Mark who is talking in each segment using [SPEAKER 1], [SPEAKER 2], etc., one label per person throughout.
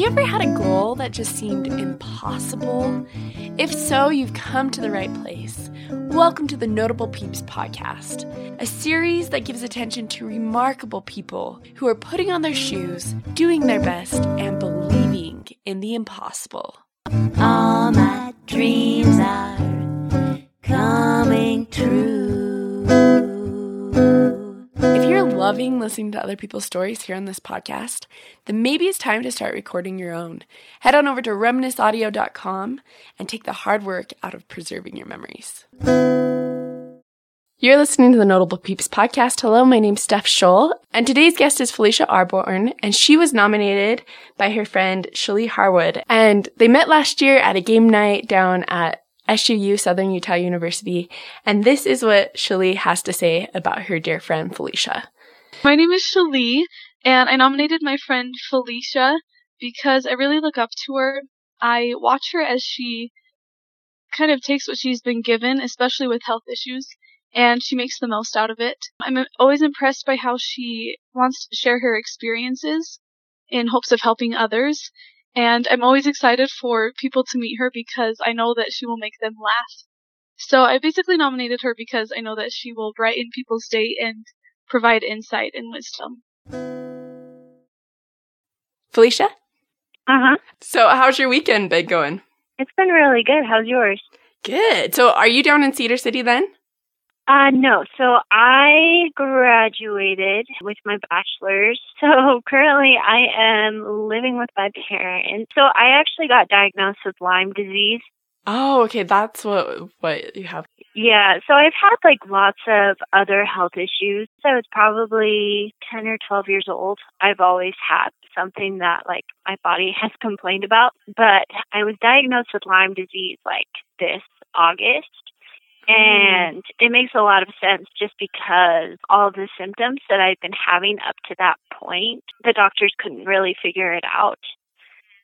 [SPEAKER 1] you ever had a goal that just seemed impossible? If so, you've come to the right place. Welcome to the Notable Peeps podcast, a series that gives attention to remarkable people who are putting on their shoes, doing their best, and believing in the impossible.
[SPEAKER 2] All my dreams are coming true.
[SPEAKER 1] If you're loving listening to other people's stories here on this podcast, then maybe it's time to start recording your own. Head on over to reminisceaudio.com and take the hard work out of preserving your memories. You're listening to the Notable Peeps podcast. Hello, my name's Steph Scholl, and today's guest is Felicia Arbon, and she was nominated by her friend Shelly Harwood. And they met last year at a game night down at SUU, Southern Utah University, and this is what Shalee has to say about her dear friend Felicia.
[SPEAKER 3] My name is Shalee, and I nominated my friend Felicia because I really look up to her. I watch her as she kind of takes what she's been given, especially with health issues, and she makes the most out of it. I'm always impressed by how she wants to share her experiences in hopes of helping others and I'm always excited for people to meet her because I know that she will make them laugh. So I basically nominated her because I know that she will brighten people's day and provide insight and wisdom.
[SPEAKER 1] Felicia?
[SPEAKER 4] Uh huh.
[SPEAKER 1] So, how's your weekend been going?
[SPEAKER 4] It's been really good. How's yours?
[SPEAKER 1] Good. So, are you down in Cedar City then?
[SPEAKER 4] Uh, no. So I graduated with my bachelor's. So currently I am living with my parents. So I actually got diagnosed with Lyme disease.
[SPEAKER 1] Oh, okay. That's what what you have.
[SPEAKER 4] Yeah. So I've had like lots of other health issues. I was probably 10 or 12 years old. I've always had something that like my body has complained about, but I was diagnosed with Lyme disease like this August. And it makes a lot of sense just because all the symptoms that I've been having up to that point, the doctors couldn't really figure it out.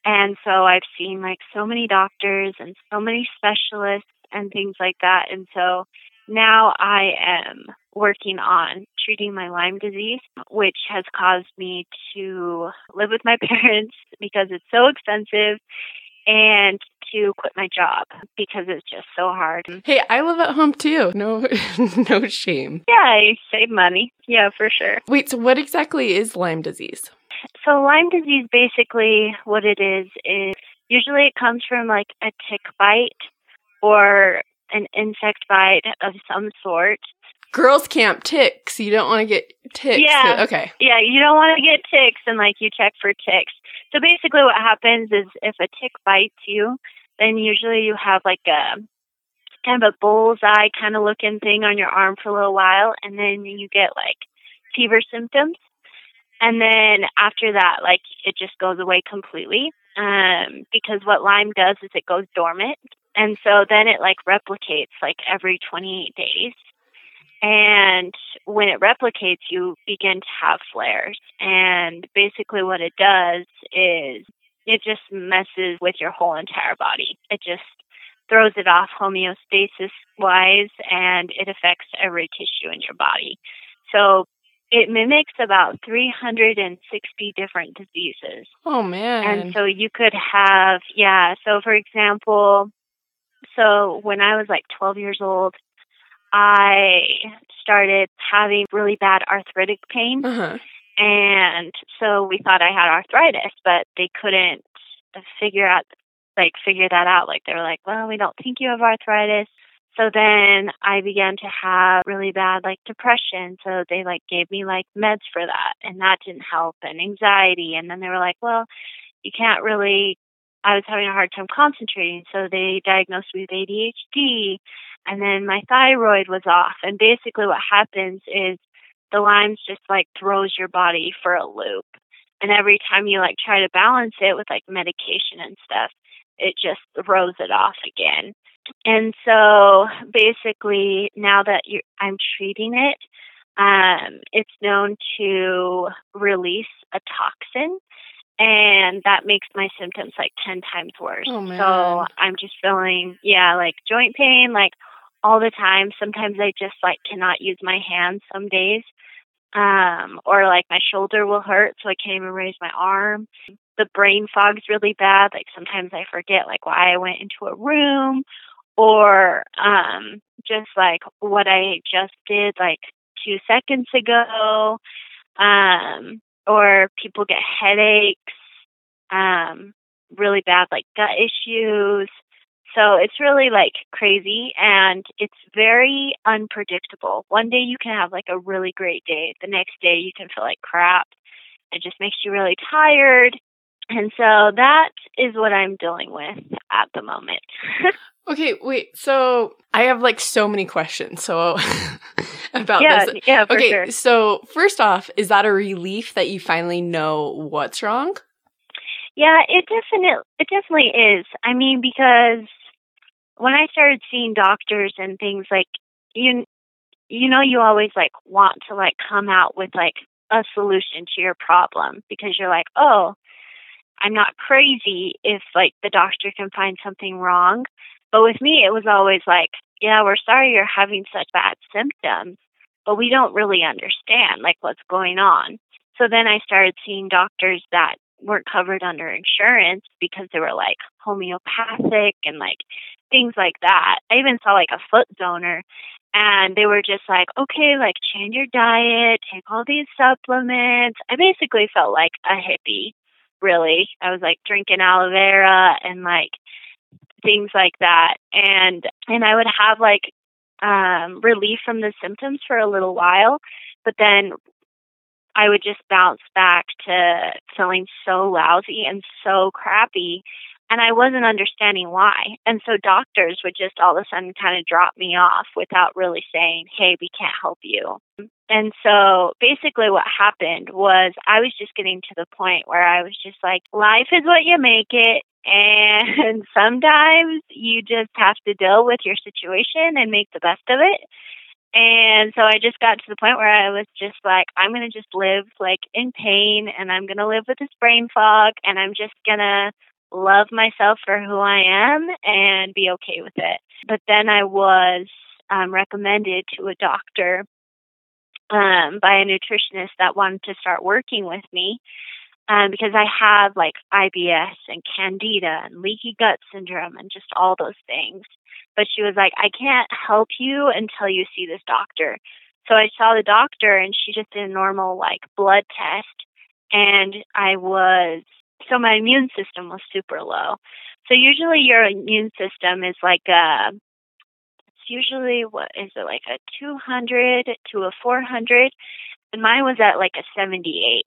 [SPEAKER 4] And so I've seen like so many doctors and so many specialists and things like that. And so now I am working on treating my Lyme disease, which has caused me to live with my parents because it's so expensive and to quit my job because it's just so hard.
[SPEAKER 1] Hey, I live at home too. No no shame.
[SPEAKER 4] Yeah, I save money. Yeah, for sure.
[SPEAKER 1] Wait, so what exactly is Lyme disease?
[SPEAKER 4] So Lyme disease basically what it is is usually it comes from like a tick bite or an insect bite of some sort.
[SPEAKER 1] Girls camp ticks. You don't want to get ticks.
[SPEAKER 4] Yeah.
[SPEAKER 1] So- okay.
[SPEAKER 4] Yeah, you don't want to get ticks and like you check for ticks. So basically what happens is if a tick bites you, then usually you have like a kind of a bullseye kind of looking thing on your arm for a little while and then you get like fever symptoms. And then after that, like it just goes away completely. Um, because what Lyme does is it goes dormant. And so then it like replicates like every 28 days. And when it replicates, you begin to have flares. And basically, what it does is it just messes with your whole entire body. It just throws it off homeostasis wise and it affects every tissue in your body. So it mimics about 360 different diseases.
[SPEAKER 1] Oh man.
[SPEAKER 4] And so you could have, yeah. So for example, so when I was like 12 years old, I started having really bad arthritic pain.
[SPEAKER 1] uh-huh.
[SPEAKER 4] And so we thought I had arthritis, but they couldn't figure out, like, figure that out. Like, they were like, well, we don't think you have arthritis. So then I began to have really bad, like, depression. So they, like, gave me, like, meds for that, and that didn't help, and anxiety. And then they were like, well, you can't really, I was having a hard time concentrating. So they diagnosed me with ADHD, and then my thyroid was off. And basically, what happens is the Lyme's just like throws your body for a loop. And every time you like try to balance it with like medication and stuff, it just throws it off again. And so basically now that you I'm treating it, um, it's known to release a toxin and that makes my symptoms like 10 times worse.
[SPEAKER 1] Oh.
[SPEAKER 4] So I'm just feeling, yeah, like joint pain, like all the time. Sometimes I just like cannot use my hands some days. Um, or like my shoulder will hurt, so I can't even raise my arm. The brain fog's really bad. Like sometimes I forget like why I went into a room or um just like what I just did like two seconds ago. Um or people get headaches, um, really bad like gut issues. So it's really like crazy and it's very unpredictable. One day you can have like a really great day. The next day you can feel like crap. It just makes you really tired. And so that is what I'm dealing with at the moment.
[SPEAKER 1] okay, wait. So I have like so many questions. So about
[SPEAKER 4] yeah,
[SPEAKER 1] this.
[SPEAKER 4] Yeah, for
[SPEAKER 1] okay,
[SPEAKER 4] sure.
[SPEAKER 1] so first off, is that a relief that you finally know what's wrong?
[SPEAKER 4] Yeah, it definitely it definitely is. I mean, because when I started seeing doctors and things like you you know you always like want to like come out with like a solution to your problem because you're like, "Oh, I'm not crazy if like the doctor can find something wrong." But with me, it was always like, "Yeah, we're sorry you're having such bad symptoms, but we don't really understand like what's going on." So then I started seeing doctors that weren't covered under insurance because they were like homeopathic and like things like that. I even saw like a foot donor and they were just like, okay, like change your diet, take all these supplements. I basically felt like a hippie, really. I was like drinking aloe vera and like things like that. And and I would have like um relief from the symptoms for a little while, but then I would just bounce back to feeling so lousy and so crappy. And I wasn't understanding why. And so doctors would just all of a sudden kind of drop me off without really saying, hey, we can't help you. And so basically what happened was I was just getting to the point where I was just like, life is what you make it. And sometimes you just have to deal with your situation and make the best of it. And so I just got to the point where I was just like, I'm going to just live like in pain and I'm going to live with this brain fog and I'm just going to love myself for who I am and be okay with it. But then I was um, recommended to a doctor um, by a nutritionist that wanted to start working with me um, because I have like IBS and candida and leaky gut syndrome and just all those things. But she was like, I can't help you until you see this doctor. So I saw the doctor and she just did a normal like blood test and I was so my immune system was super low. So usually your immune system is like a it's usually what is it like a 200 to a 400 and mine was at like a 78.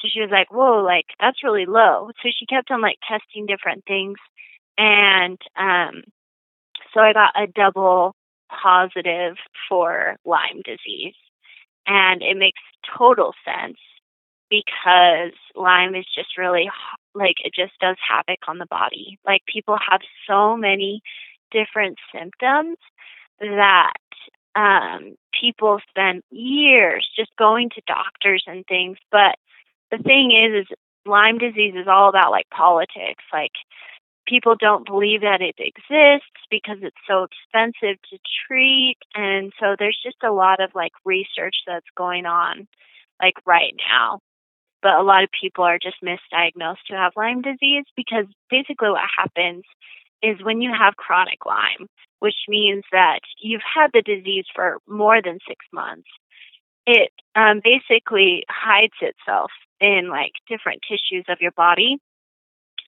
[SPEAKER 4] So she was like, "Whoa, like that's really low." So she kept on like testing different things and um so I got a double positive for Lyme disease. And it makes total sense because Lyme is just really like it just does havoc on the body. Like people have so many different symptoms that um people spend years just going to doctors and things, but the thing is is Lyme disease is all about like politics. Like people don't believe that it exists because it's so expensive to treat and so there's just a lot of like research that's going on like right now but a lot of people are just misdiagnosed to have Lyme disease because basically what happens is when you have chronic Lyme which means that you've had the disease for more than 6 months it um, basically hides itself in like different tissues of your body.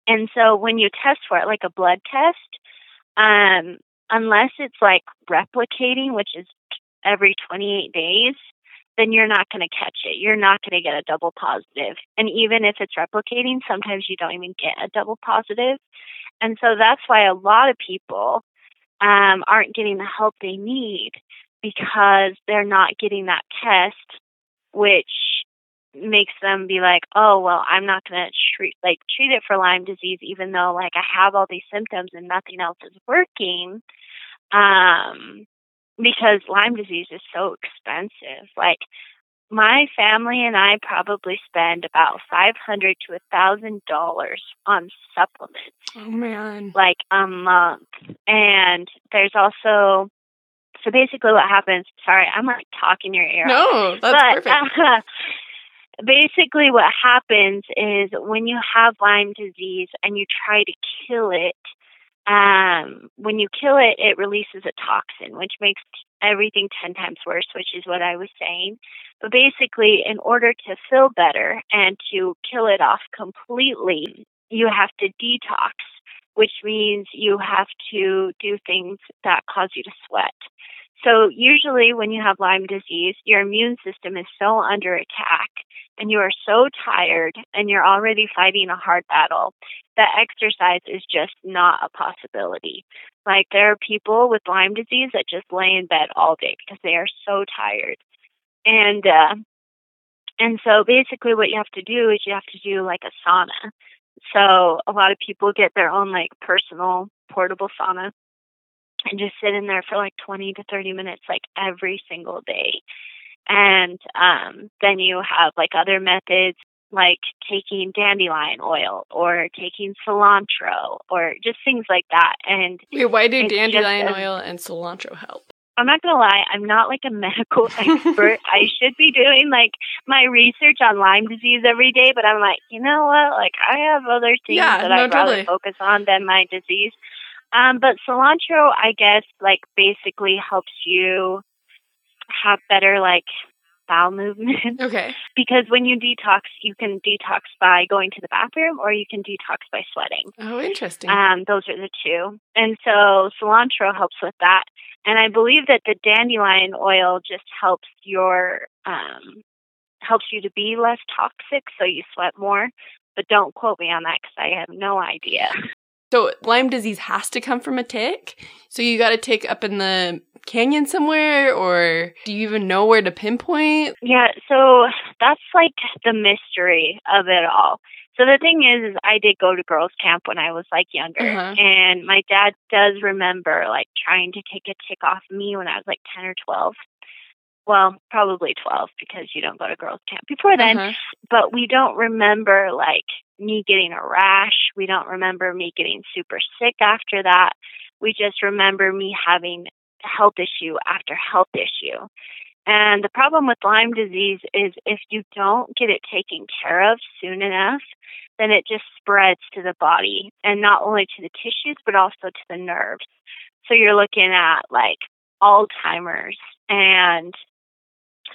[SPEAKER 4] And so when you test for it, like a blood test, um, unless it's like replicating, which is every 28 days, then you're not going to catch it. You're not going to get a double positive. And even if it's replicating, sometimes you don't even get a double positive. And so that's why a lot of people um, aren't getting the help they need because they're not getting that test, which makes them be like, oh well, I'm not gonna treat like treat it for Lyme disease, even though like I have all these symptoms and nothing else is working, um, because Lyme disease is so expensive. Like my family and I probably spend about five hundred to a thousand dollars on supplements.
[SPEAKER 1] Oh man!
[SPEAKER 4] Like a month, and there's also So basically, what happens? Sorry, I'm like talking your ear.
[SPEAKER 1] No, that's
[SPEAKER 4] but
[SPEAKER 1] perfect.
[SPEAKER 4] uh, basically, what happens is when you have Lyme disease and you try to kill it, um, when you kill it, it releases a toxin, which makes everything 10 times worse, which is what I was saying. But basically, in order to feel better and to kill it off completely, you have to detox, which means you have to do things that cause you to sweat. So, usually, when you have Lyme disease, your immune system is so under attack and you are so tired and you're already fighting a hard battle that exercise is just not a possibility. Like, there are people with Lyme disease that just lay in bed all day because they are so tired. And, uh, and so basically what you have to do is you have to do like a sauna. So a lot of people get their own like personal portable sauna and just sit in there for like 20 to 30 minutes like every single day. And um, then you have like other methods like taking dandelion oil or taking cilantro or just things like that. And
[SPEAKER 1] Wait, why do
[SPEAKER 4] it's just
[SPEAKER 1] dandelion oil and cilantro help?
[SPEAKER 4] I'm not gonna lie, I'm not like a medical expert. I should be doing like my research on Lyme disease every day, but I'm like, you know what? Like I have other things
[SPEAKER 1] Yeah,
[SPEAKER 4] that
[SPEAKER 1] no,
[SPEAKER 4] I'd rather focus on than my disease. Um, but cilantro, I guess, like basically helps you have better like bowel movement
[SPEAKER 1] Okay.
[SPEAKER 4] because when you detox, you can detox by going to the bathroom or you can detox by sweating.
[SPEAKER 1] Oh, interesting.
[SPEAKER 4] Um, those are the two. And so cilantro helps with that. And I believe that the dandelion oil just helps your um, helps you to be less toxic, so you sweat more. But don't quote me on that because I have no idea.
[SPEAKER 1] so Lyme disease has to come from a tick. So you got to tick up in the canyon somewhere, or do you even know where to pinpoint?
[SPEAKER 4] Yeah, so that's like the mystery of it all. So the thing is, is I did go to girls' camp when I was like younger,
[SPEAKER 1] Uh-huh.
[SPEAKER 4] and my dad does remember like trying to take a tick off me when I was like ten or twelve. Well, probably twelve because you don't go to girls' camp before then.
[SPEAKER 1] Uh-huh.
[SPEAKER 4] But we don't remember like me getting a rash. We don't remember me getting super sick after that. We just remember me having health issue after health issue. And the problem with Lyme disease is if you don't get it taken care of soon enough, then it just spreads to the body and not only to the tissues, but also to the nerves. So you're looking at like Alzheimer's and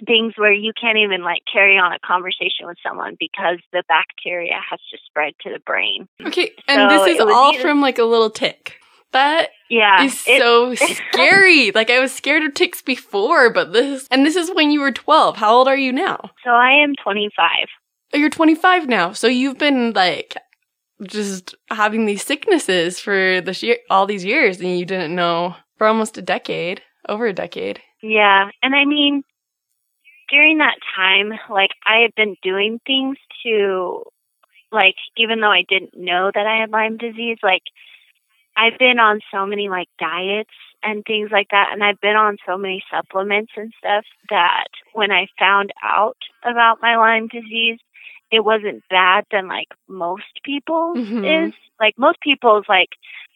[SPEAKER 4] things where you can't even like carry on a conversation with someone because the bacteria has just spread to the brain.
[SPEAKER 1] Okay, and
[SPEAKER 4] So
[SPEAKER 1] this is all
[SPEAKER 4] either-
[SPEAKER 1] from like a little tick. That
[SPEAKER 4] Yeah.
[SPEAKER 1] is
[SPEAKER 4] it-
[SPEAKER 1] so scary. like I was scared of ticks before, but this and this is when you were 12. How old are you now?
[SPEAKER 4] so I am 25.
[SPEAKER 1] Oh, you're 25 now. So you've been like just having these sicknesses for this year, all these years, and you didn't know for almost a decade, over a decade.
[SPEAKER 4] Yeah, and I mean, during that time, like I had been doing things to, like, even though I didn't know that I had Lyme disease, like, I've been on so many like diets and things like that, and I've been on so many supplements and stuff that when I found out about my Lyme disease, it wasn't bad than like most people
[SPEAKER 1] Mhm.
[SPEAKER 4] is. Like most people's like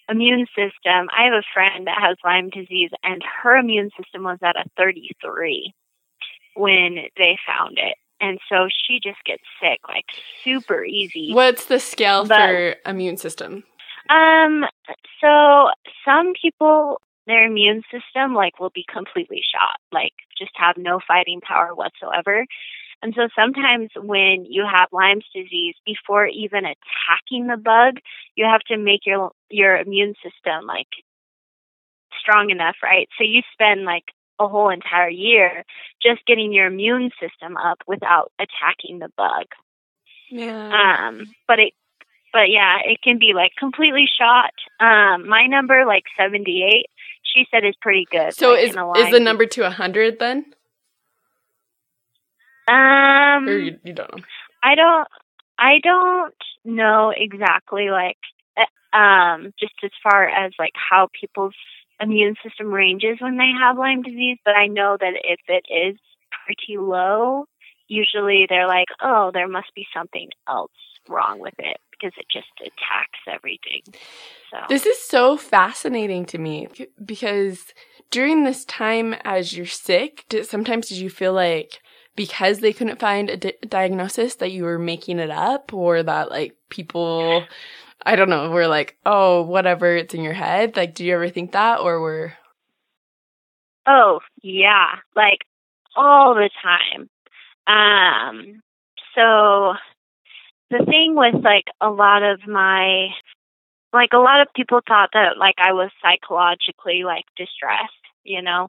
[SPEAKER 4] immune system. I have a friend that has Lyme disease, and her immune system was at a 33 when they found it. And so she just gets sick like super easy.
[SPEAKER 1] What's the scale
[SPEAKER 4] But-
[SPEAKER 1] for immune system?
[SPEAKER 4] Um, so some people, their immune system like will be completely shot, like just have no fighting power whatsoever. And so sometimes when you have Lyme's disease, before even attacking the bug, you have to make your your immune system like strong enough, right? So you spend like a whole entire year just getting your immune system up without attacking the bug.
[SPEAKER 1] Yeah.
[SPEAKER 4] Um, but it, but yeah, it can be like completely shot. Um, my number, like 78, she said is pretty good.
[SPEAKER 1] so
[SPEAKER 4] like,
[SPEAKER 1] is is the number to 100 then?
[SPEAKER 4] Um,
[SPEAKER 1] Or you, you don't know?
[SPEAKER 4] I don't, I don't know exactly like, uh, um, just as far as like how people's immune system ranges when they have Lyme disease, but I know that if it is pretty low, usually they're like, oh, there must be something else wrong with it because it just attacks everything. So
[SPEAKER 1] This is so fascinating to me because during this time as you're sick, sometimes did you feel like because they couldn't find a di- diagnosis that you were making it up or that like people I don't know, we're like, "Oh, whatever, it's in your head." Like, do you ever think that or we're.
[SPEAKER 4] Oh, yeah, like all the time. Um, so the thing with like a lot of my, like a lot of people thought that like I was psychologically like distressed, you know?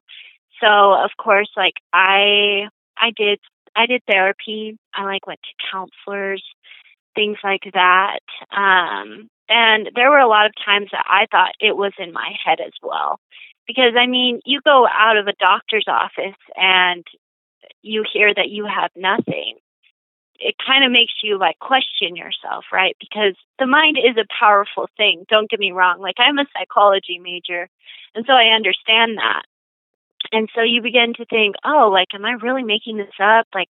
[SPEAKER 4] So of course, like I, I did, I did therapy. I like went to counselors, things like that. Um, and there were a lot of times that I thought it was in my head as well. Because I mean, you go out of a doctor's office and you hear that you have nothing. It kind of makes you like question yourself, right? Because the mind is a powerful thing. Don't get me wrong. Like I'm a psychology major, and so I understand that. And so you begin to think, oh, like, am I really making this up? Like,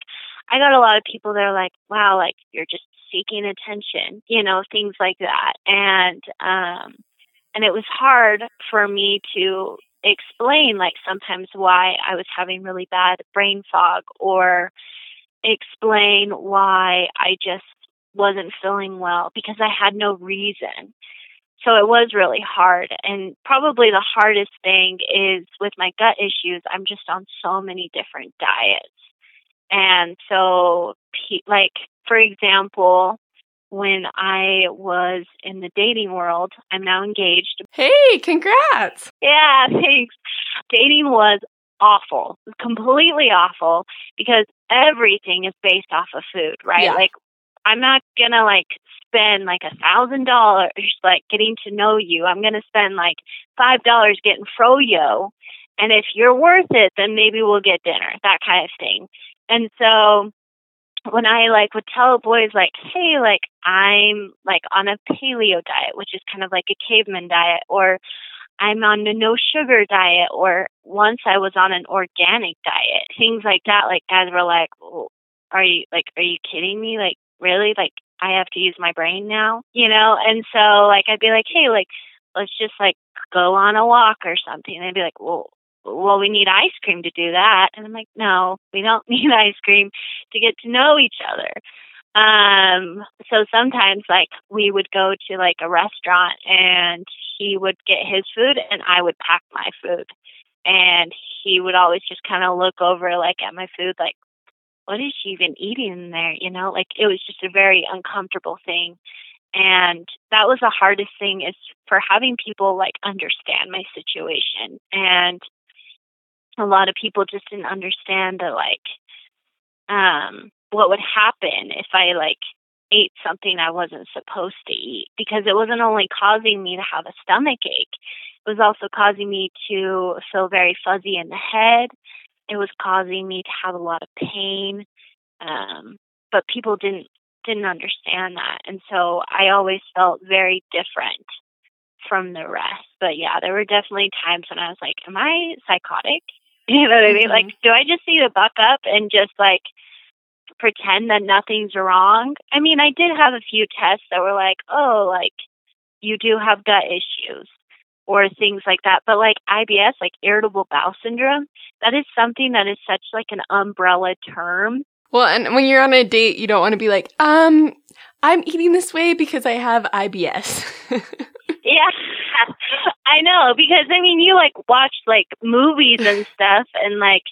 [SPEAKER 4] I got a lot of people that are like, wow, like, you're just seeking attention, you know, things like that. And, um, and it was hard for me to explain like sometimes why I was having really bad brain fog or explain why I just wasn't feeling well because I had no reason. So it was really hard. And probably the hardest thing is with my gut issues, I'm just on so many different diets. And so, like, for example, when I was in the dating world. I'm now engaged.
[SPEAKER 1] Hey, congrats.
[SPEAKER 4] Yeah, thanks. Dating was awful, completely awful because everything is based off of food, right?
[SPEAKER 1] Yeah.
[SPEAKER 4] Like, I'm not gonna like spend like a thousand dollars like getting to know you. I'm gonna spend like five dollars getting froyo. And if you're worth it, then maybe we'll get dinner, that kind of thing. And so when I like would tell boys like, hey, like I'm like on a paleo diet, which is kind of like a caveman diet, or I'm on a no sugar diet, or once I was on an organic diet, things like that. Like guys were like, are you like, are you kidding me? Like really? Like I have to use my brain now, you know? And so like I'd be like, hey, like let's just like go on a walk or something. And they'd be like, well, well, we need ice cream to do that. And I'm like, no, we don't need ice cream to get to know each other. Um, so sometimes like we would go to like a restaurant and he would get his food and I would pack my food. And he would always just kind of look over like at my food like, what is she even eating in there? You know, like it was just a very uncomfortable thing. And that was the hardest thing is for having people like understand my situation. And a lot of people just didn't understand that like um what would happen if I like ate something I wasn't supposed to eat because it wasn't only causing me to have a stomach ache, it was also causing me to feel very fuzzy in the head. It was causing me to have a lot of pain. Um, but people didn't didn't understand that. And so I always felt very different from the rest. But yeah, there were definitely times when I was like, Am I psychotic? You know what I mean?
[SPEAKER 1] Mhm.
[SPEAKER 4] Like, do I just need to buck up and just like pretend that nothing's wrong? I mean, I did have a few tests that were like, oh, like you do have gut issues or things like that. But like IBS, like irritable bowel syndrome, that is something that is such like an umbrella term.
[SPEAKER 1] Well, and when you're on a date, you don't want to be like, um, I'm eating this way because I have IBS.
[SPEAKER 4] Yeah, I know because I mean, you like watch like movies and stuff, and like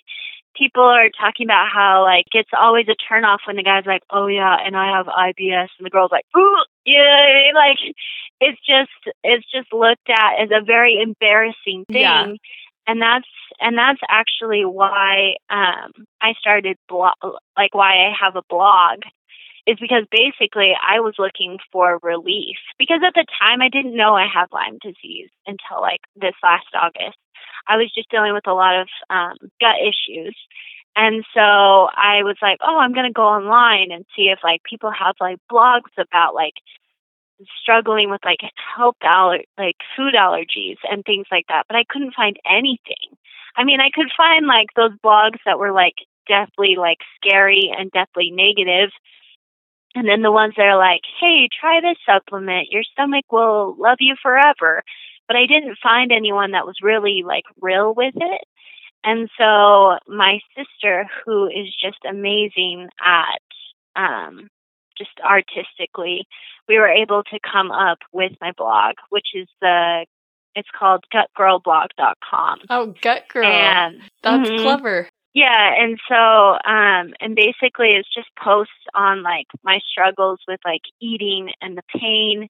[SPEAKER 4] people are talking about how like it's always a turnoff when the guy's like, "Oh yeah, and I have IBS," and the girl's like, "Ooh," you know what I mean? Like it's just it's just looked at as a very embarrassing thing.
[SPEAKER 1] Yeah.
[SPEAKER 4] And that's and that's actually why um I started blog like why I have a blog is because basically I was looking for relief because at the time I didn't know I had Lyme disease until like this last August. I was just dealing with a lot of um, gut issues. And so I was like, oh, I'm going to go online and see if like people have like blogs about like struggling with like health aller- like food allergies and things like that, but I couldn't find anything. I mean, I could find like those blogs that were like deathly like scary and deathly negative, and then the ones that are like, hey, try this supplement. Your stomach will love you forever. but I didn't find anyone that was really like real with it. And so my sister, who is just amazing at um, just artistically, we were able to come up with my blog, which is the it's called gutgirlblog.com.
[SPEAKER 1] Oh, gut girl.
[SPEAKER 4] And
[SPEAKER 1] That's
[SPEAKER 4] Mhm.
[SPEAKER 1] clever.
[SPEAKER 4] Yeah, and so um and basically it's just posts on like my struggles with like eating and the pain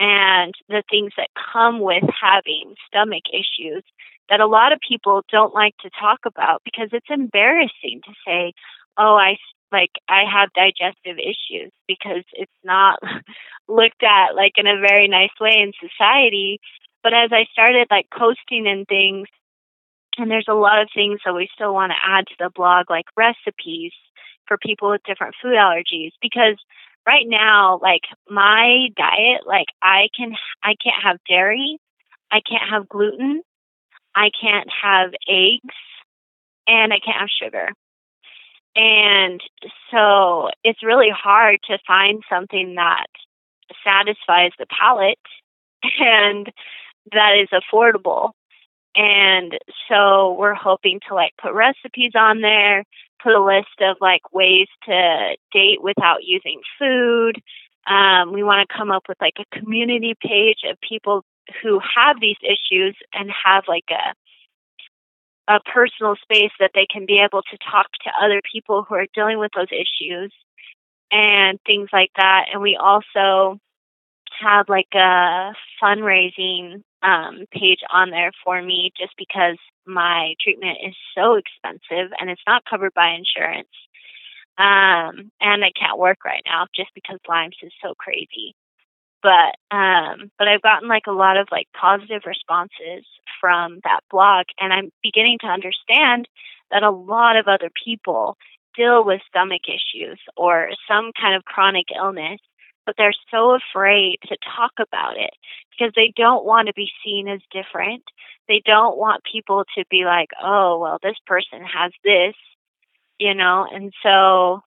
[SPEAKER 4] and the things that come with having stomach issues that a lot of people don't like to talk about because it's embarrassing to say, "Oh, I like I have digestive issues" because it's not looked at like in a very nice way in society. But as I started like posting and things and there's a lot of things that we still want to add to the blog like recipes for people with different food allergies. Because right now like my diet like i can i can't have dairy. I can't have gluten. I can't have eggs. And i can't have sugar. And so it's really hard to find something that satisfies the palate and that is affordable and so we're hoping to like put recipes on there, put a list of like ways to date without using food. Um, we want to come up with like a community page of people who have these issues and have like a a personal space that they can be able to talk to other people who are dealing with those issues and things like that. And we also have like a fundraising um, page on there for me just because my treatment is so expensive and it's not covered by insurance. Um, and I can't work right now just because Lyme's is so crazy. But um, but I've gotten like a lot of like positive responses from that blog, and I'm beginning to understand that a lot of other people deal with stomach issues or some kind of chronic illness but they're so afraid to talk about it because they don't want to be seen as different. They don't want people to be like, "Oh, well, this person has this," you know. And so,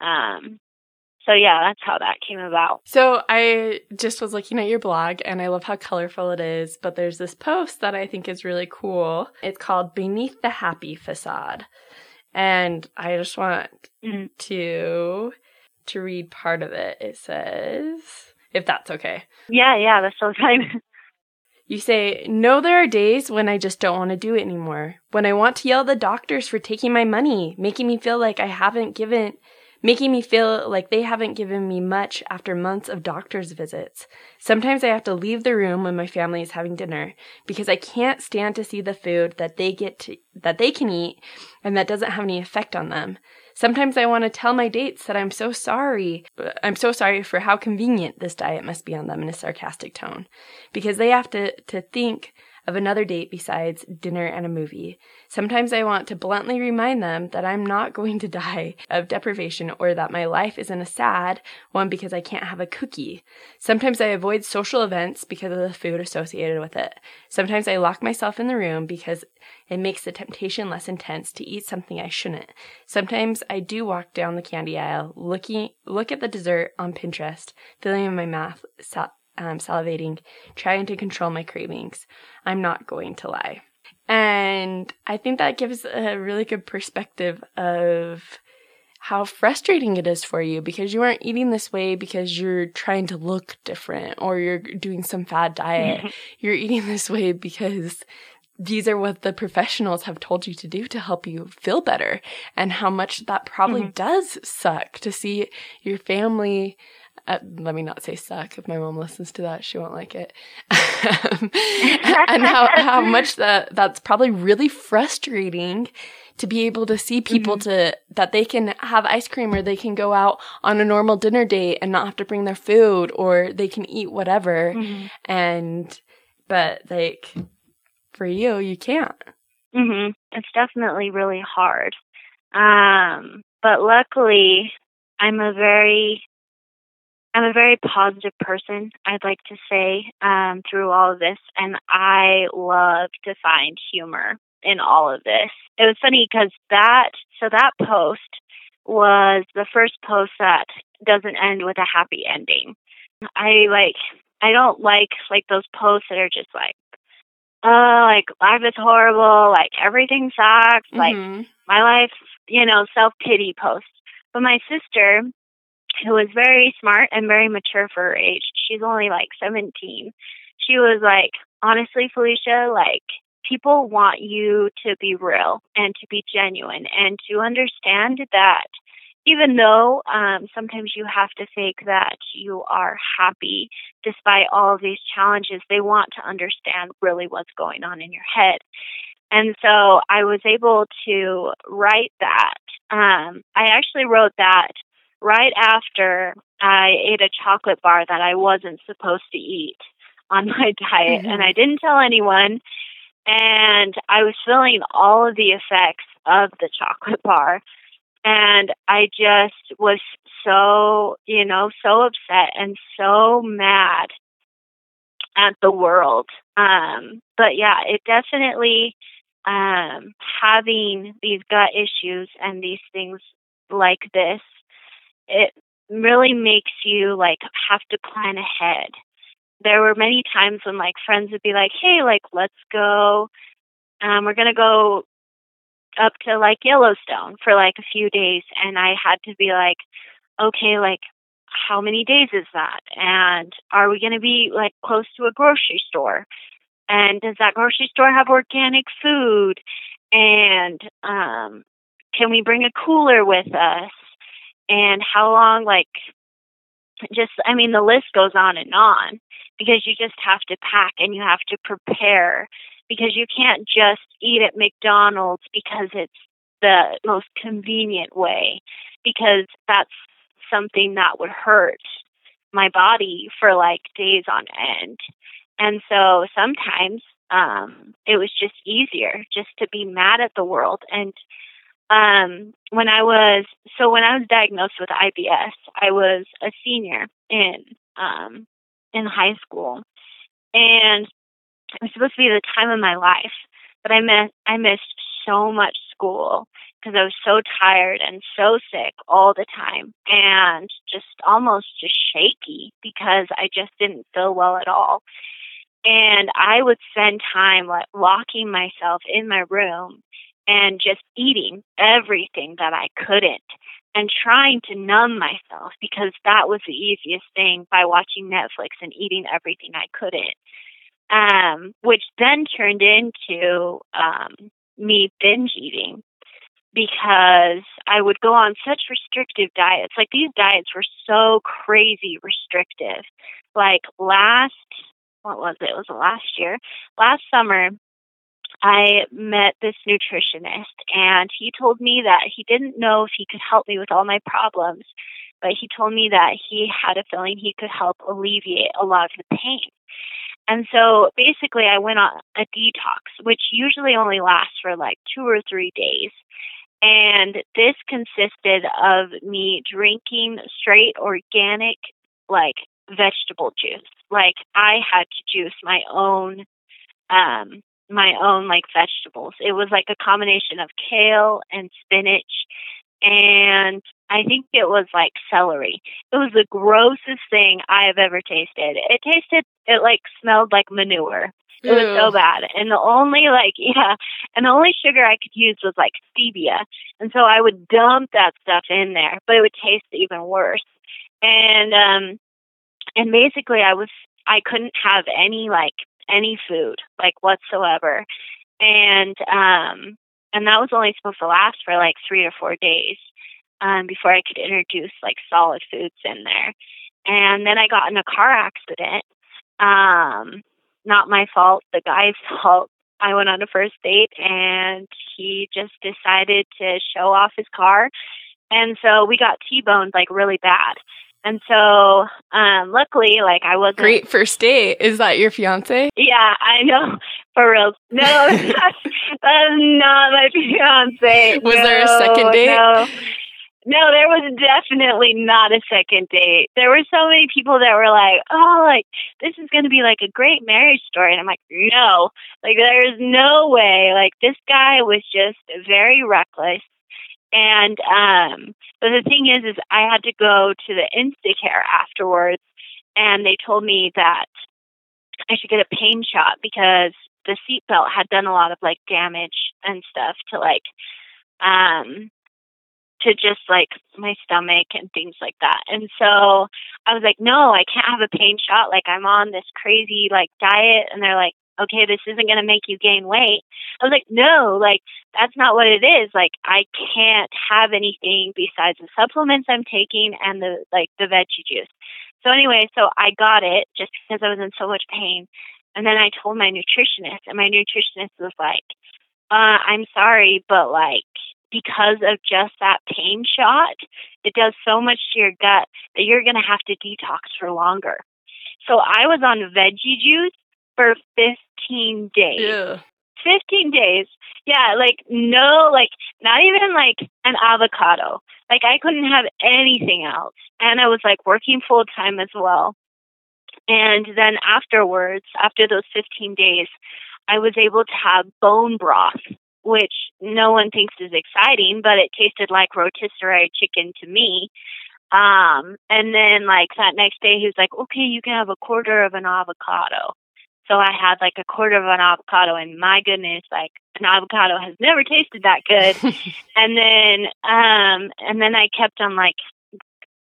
[SPEAKER 4] um, so yeah, that's how that came about.
[SPEAKER 1] So I just was looking at your blog and I love how colorful it is, but there's this post that I think is really cool. It's called Beneath the Happy Facade. And I just want
[SPEAKER 4] Mhm.
[SPEAKER 1] to to read part of it. It says, if that's okay.
[SPEAKER 4] Yeah, yeah, that's so fine.
[SPEAKER 1] You say, No, there are days when I just don't want to do it anymore. When I want to yell at the doctors for taking my money, making me feel like I haven't given, making me feel like they haven't given me much after months of doctor's visits. Sometimes I have to leave the room when my family is having dinner because I can't stand to see the food that they get to, that they can eat and that doesn't have any effect on them. Sometimes I want to tell my dates that I'm so sorry. I'm so sorry for how convenient this diet must be on them in a sarcastic tone because they have to, to think of another date besides dinner and a movie. Sometimes I want to bluntly remind them that I'm not going to die of deprivation or that my life isn't a sad one because I can't have a cookie. Sometimes I avoid social events because of the food associated with it. Sometimes I lock myself in the room because it makes the temptation less intense to eat something I shouldn't. Sometimes I do walk down the candy aisle, looking look at the dessert on Pinterest, feeling in my mouth, um, salivating, trying to control my cravings. I'm not going to lie. And I think that gives a really good perspective of how frustrating it is for you because you aren't eating this way because you're trying to look different or you're doing some fad diet. you're eating this way because these are what the professionals have told you to do to help you feel better and how much that probably
[SPEAKER 4] Mhm.
[SPEAKER 1] does suck to see your family uh, let me not say suck if my mom listens to that she won't like it and how, how much that that's probably really frustrating to be able to see people to that they can have ice cream or they can go out on a normal dinner date and not have to bring their food or they can eat whatever
[SPEAKER 4] Mhm.
[SPEAKER 1] and but like for you you can't
[SPEAKER 4] Mhm. It's definitely really hard. Um, but luckily, I'm a very I'm a very positive person, I'd like to say, um, through all of this. And I love to find humor in all of this. It was funny because that, so that post was the first post that doesn't end with a happy ending. I like, I don't like like those posts that are just like oh, like life is horrible, like everything sucks, like
[SPEAKER 1] Mhm.
[SPEAKER 4] my life, you know, self pity posts. But my sister, who is very smart and very mature for her age, she's only like 17. She was like, honestly, Felicia, like people want you to be real and to be genuine and to understand that even though um, sometimes you have to fake that you are happy despite all of these challenges, they want to understand really what's going on in your head. And so I was able to write that. Um, I actually wrote that right after I ate a chocolate bar that I wasn't supposed to eat on my diet,
[SPEAKER 1] Mhm.
[SPEAKER 4] and I didn't tell anyone. And I was feeling all of the effects of the chocolate bar. And I just was so, you know, so upset and so mad at the world. Um, but yeah, it definitely um, having these gut issues and these things like this, it really makes you like have to plan ahead. There were many times when like friends would be like, "Hey, like let's go. Um, we're gonna go up to like Yellowstone for like a few days," and I had to be like, "Okay, like." How many days is that? And are we going to be like close to a grocery store? and does that grocery store have organic food and um can we bring a cooler with us and how long like just i mean the list goes on and on because you just have to pack and you have to prepare because you can't just eat at mcdonald's because it's the most convenient way because that's something that would hurt my body for like days on end and so sometimes um, it was just easier just to be mad at the world. And um, when I was so when I was diagnosed with IBS, I was a senior in um, in high school, and it was supposed to be the time of my life. But I missed I missed so much school because I was so tired and so sick all the time, and just almost just shaky because I just didn't feel well at all and I would spend time like locking myself in my room and just eating everything that I couldn't and trying to numb myself because that was the easiest thing by watching Netflix and eating everything I couldn't. Um, which then turned into um, me binge eating because I would go on such restrictive diets. Like these diets were so crazy restrictive. Like last what was it? It was last year. Last summer, I met this nutritionist, and he told me that he didn't know if he could help me with all my problems, but he told me that he had a feeling he could help alleviate a lot of the pain. And so basically, I went on a detox, which usually only lasts for like two or three days. And this consisted of me drinking straight organic, like vegetable juice. Like I had to juice my own um my own like vegetables. It was like a combination of kale and spinach and I think it was like celery. It was the grossest thing I have ever tasted. It tasted it like smelled like manure. It was so bad. And the only like yeah, and the only sugar I could use was like stevia. And so I would dump that stuff in there, but it would taste even worse. And um and basically I was I couldn't have any like any food like whatsoever. And um and that was only supposed to last for like 3 or 4 days um before I could introduce like solid foods in there. And then I got in a car accident. Um not my fault, the guy's fault. I went on a first date and he just decided to show off his car. And so we got T-boned like really bad. And so um luckily like I wasn't
[SPEAKER 1] Great first date. Is that your fiance?
[SPEAKER 4] Yeah, I know. For real. No, that's, that's not my fiance.
[SPEAKER 1] Was there a second date?
[SPEAKER 4] No. No, there was definitely not a second date. There were so many people that were like, "Oh, like this is going to be like a great marriage story," and I'm like, "No, like there is no way." Like this guy was just very reckless, and um, but the thing is, is I had to go to the Instacare afterwards, and they told me that I should get a pain shot because the seatbelt had done a lot of like damage and stuff to like um to just like my stomach and things like that. And so I was like, no, I can't have a pain shot. Like I'm on this crazy like diet. And they're like, okay, this isn't going to make you gain weight. I was like, no, like that's not what it is. Like I can't have anything besides the supplements I'm taking and the like the veggie juice. So anyway, so I got it just because I was in so much pain. And then I told my nutritionist and my nutritionist was like, uh, I'm sorry, but like because of just that pain shot, it does so much to your gut that you're going to have to detox for longer. So I was on veggie juice for 15 days.
[SPEAKER 1] Yeah.
[SPEAKER 4] 15 days. Yeah, like no, like not even like an avocado. Like I couldn't have anything else. And I was like working full time as well. And then afterwards, after those 15 days, I was able to have bone broth, which no one thinks is exciting, but it tasted like rotisserie chicken to me. Um, and then like that next day, he was like, okay, you can have a quarter of an avocado. So I had like a quarter of an avocado, and my goodness, like an avocado has never tasted that good. and then, um, and then I kept on like,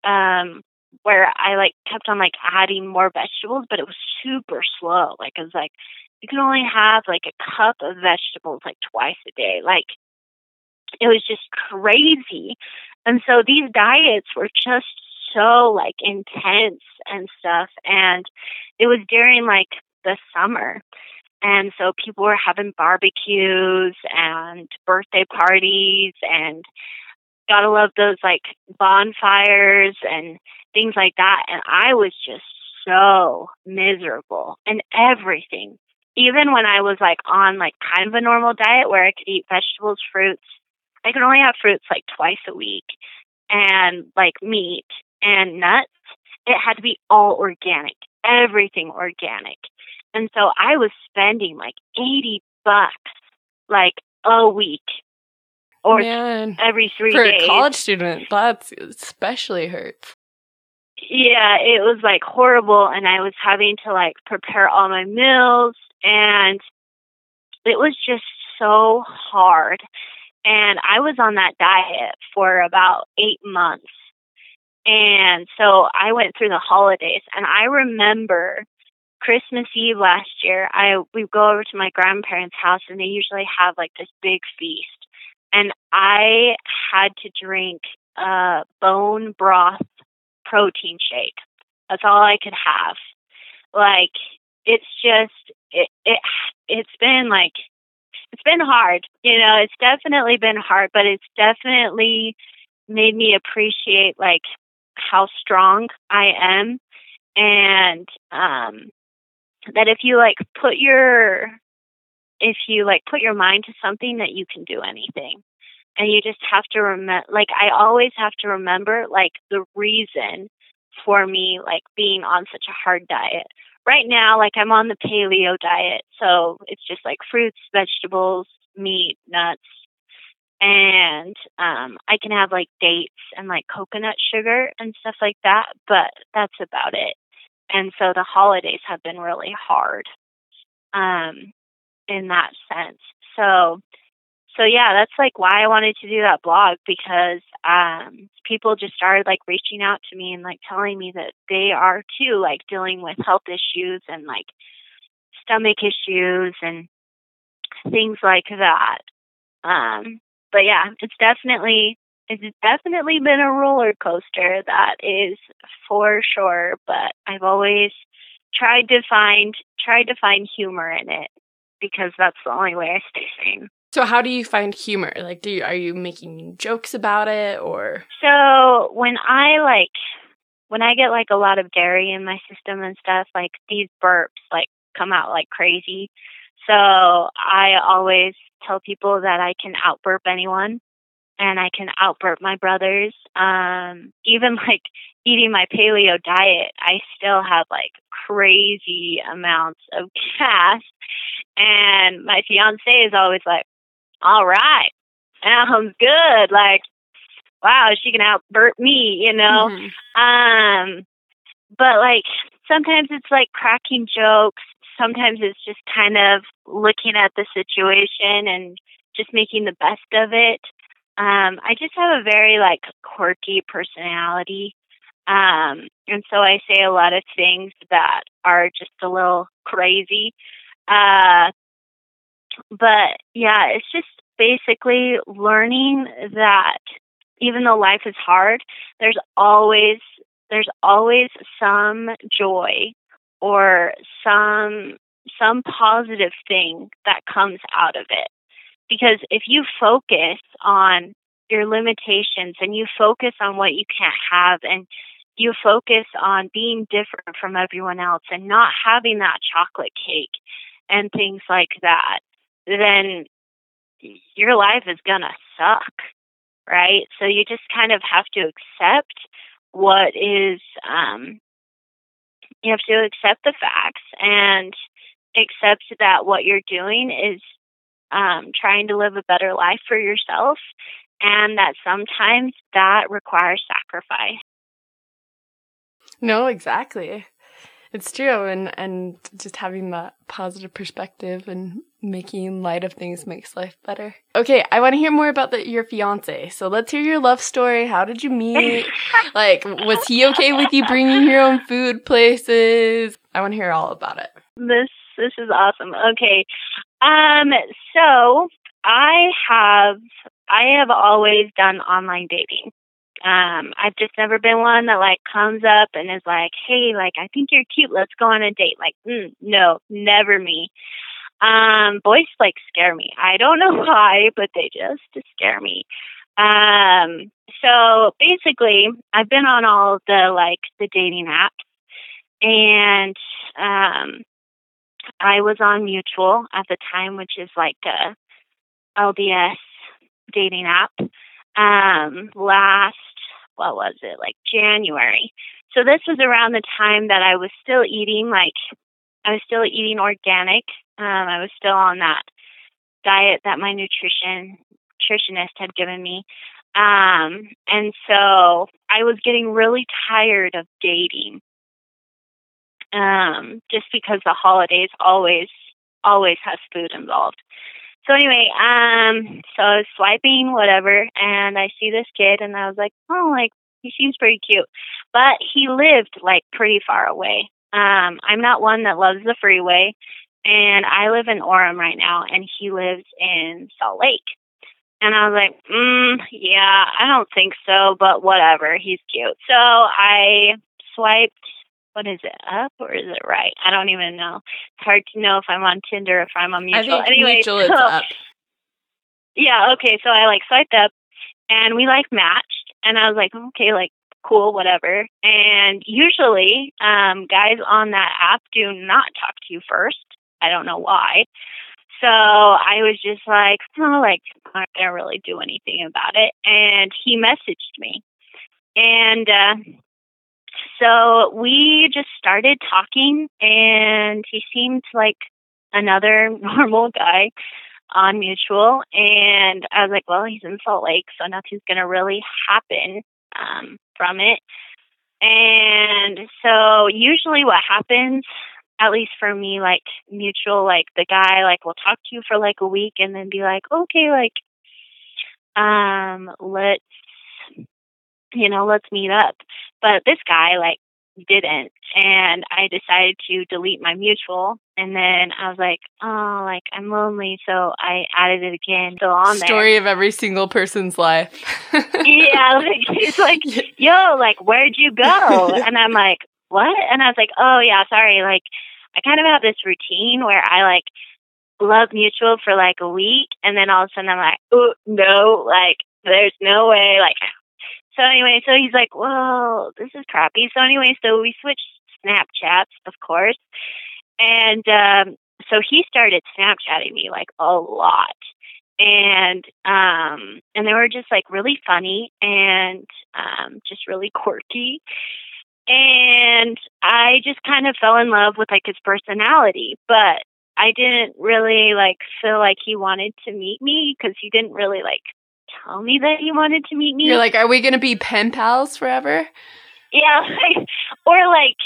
[SPEAKER 4] um, where I like kept on like adding more vegetables, but it was super slow. Like I was like, you can only have like a cup of vegetables like twice a day. Like it was just crazy. And so these diets were just so like intense and stuff. And it was during like the summer. And so people were having barbecues and birthday parties and gotta love those like bonfires and things like that. And I was just so miserable and everything. Even when I was like on like kind of a normal diet where I could eat vegetables, fruits, I could only have fruits like twice a week and like meat and nuts. It had to be all organic, everything organic. And so I was spending like 80 bucks like a week or
[SPEAKER 1] Man,
[SPEAKER 4] every three
[SPEAKER 1] for
[SPEAKER 4] days.
[SPEAKER 1] a college student, that's especially hurts.
[SPEAKER 4] yeah, it was like horrible and I was having to like prepare all my meals and it was just so hard. And I was on that diet for about eight months. And so I went through the holidays and I remember Christmas Eve last year, I we go over to my grandparents' house and they usually have like this big feast. And I had to drink a bone broth protein shake. That's all I could have. Like it's just it it it's been like it's been hard. You know, it's definitely been hard, but it's definitely made me appreciate like how strong I am and um that if you like put your if you like put your mind to something that you can do anything and you just have to remember like i always have to remember like the reason for me like being on such a hard diet. Right now like i'm on the paleo diet so it's just like fruits vegetables meat nuts and um i can have like dates and like coconut sugar and stuff like that but that's about it and so the holidays have been really hard um in that sense. So so yeah that's like why i wanted to do that blog because um people just started like reaching out to me and like telling me that they are too like dealing with health issues and like stomach issues and things like that. Um but yeah it's definitely it's definitely been a roller coaster that is for sure but i've always tried to find tried to find humor in it because that's the only way i stay sane
[SPEAKER 1] So how do you find humor? Like, do you, are you making jokes about it or?
[SPEAKER 4] so when i like when i get like a lot of dairy in my system and stuff like these burps like come out like crazy so i always tell people that i can outburp anyone and I can outburp my brothers. Um, even like eating my paleo diet, I still have like crazy amounts of gas. And my fiance is always like, all right, sounds good. Like, wow, she can outburp me, you know?
[SPEAKER 1] Mhm.
[SPEAKER 4] Um, but like sometimes it's like cracking jokes. sometimes it's just kind of looking at the situation and just making the best of it. Um, I just have a very like quirky personality. Um, and so I say a lot of things that are just a little crazy. Uh, but yeah, it's just basically learning that even though life is hard, there's always there's always some joy or some some positive thing that comes out of it. Because if you focus on your limitations and you focus on what you can't have and you focus on being different from everyone else and not having that chocolate cake and things like that, then your life is going to suck, right? So you just kind of have to accept what is, um, you have to accept the facts and accept that what you're doing is um, trying to live a better life for yourself and that sometimes that requires sacrifice.
[SPEAKER 1] No, exactly. It's true, and and just having that positive perspective and making light of things makes life better. Okay, I want to hear more about the, your fiance. So let's hear your love story. How did you meet? like, was he okay with you bringing your own food places? I want to hear all about it.
[SPEAKER 4] This this is awesome. Okay, um, so I have I have always done online dating. Um, I've just never been one that like comes up and is like, "Hey, like I think you're cute. Let's go on a date." Like, mm, no, never me. Um, boys like scare me. I don't know why, but they just scare me. Um, so basically, I've been on all the like the dating apps, and um, I was on Mutual at the time, which is like a LDS dating app. Um, last what was it like January. So this was around the time that I was still eating like I was still eating organic. Um, I was still on that diet that my nutrition nutritionist had given me. Um, and so I was getting really tired of dating. Um, just because the holidays always always has food involved. So anyway, um, so I was swiping whatever, and I see this kid, and I was like, oh, like he seems pretty cute, but he lived like pretty far away. Um, I'm not one that loves the freeway, and I live in Orem right now, and he lives in Salt Lake. And I was like, mm, yeah, I don't think so, but whatever. He's cute. So I swiped what is it up or is it right? I don't even know. It's hard to know if I'm on Tinder if I'm on Mutual.
[SPEAKER 1] I think
[SPEAKER 4] anyway,
[SPEAKER 1] Mutual is
[SPEAKER 4] so,
[SPEAKER 1] up.
[SPEAKER 4] Yeah, okay. So I like swiped up and we like matched and I was like, okay, like cool, whatever. And usually, um, guys on that app do not talk to you first. I don't know why. So I was just like, oh, like, I'm not gonna really do anything about it. And he messaged me. And uh so we just started talking, and he seemed like another normal guy on Mutual. And I was like, well, he's in Salt Lake, so nothing's going to really happen um, from it. And so usually what happens, at least for me, like Mutual, like the guy, like will talk to you for like a week and then be like, okay, like, um, let's you know, let's meet up. But this guy, like, didn't. And I decided to delete my mutual. And then I was like, oh, like, I'm lonely. So I added it again. So on there.
[SPEAKER 1] Story of every single person's life.
[SPEAKER 4] yeah. Like, he's like, yo, like, where'd you go? And I'm like, what? And I was like, oh, yeah, sorry. Like, I kind of have this routine where I, like, love mutual for like a week. And then all of a sudden I'm like, oh, no, like, there's no way. Like, so anyway, so he's like, "Well, this is crappy." So anyway, so we switched Snapchats, of course, and um, so he started Snapchatting me like a lot, and um, and they were just like really funny and um, just really quirky, and I just kind of fell in love with like his personality, but I didn't really like feel like he wanted to meet me because he didn't really like tell me that you wanted to meet me.
[SPEAKER 1] You're like, are we going to be pen pals forever?
[SPEAKER 4] Yeah, like, or like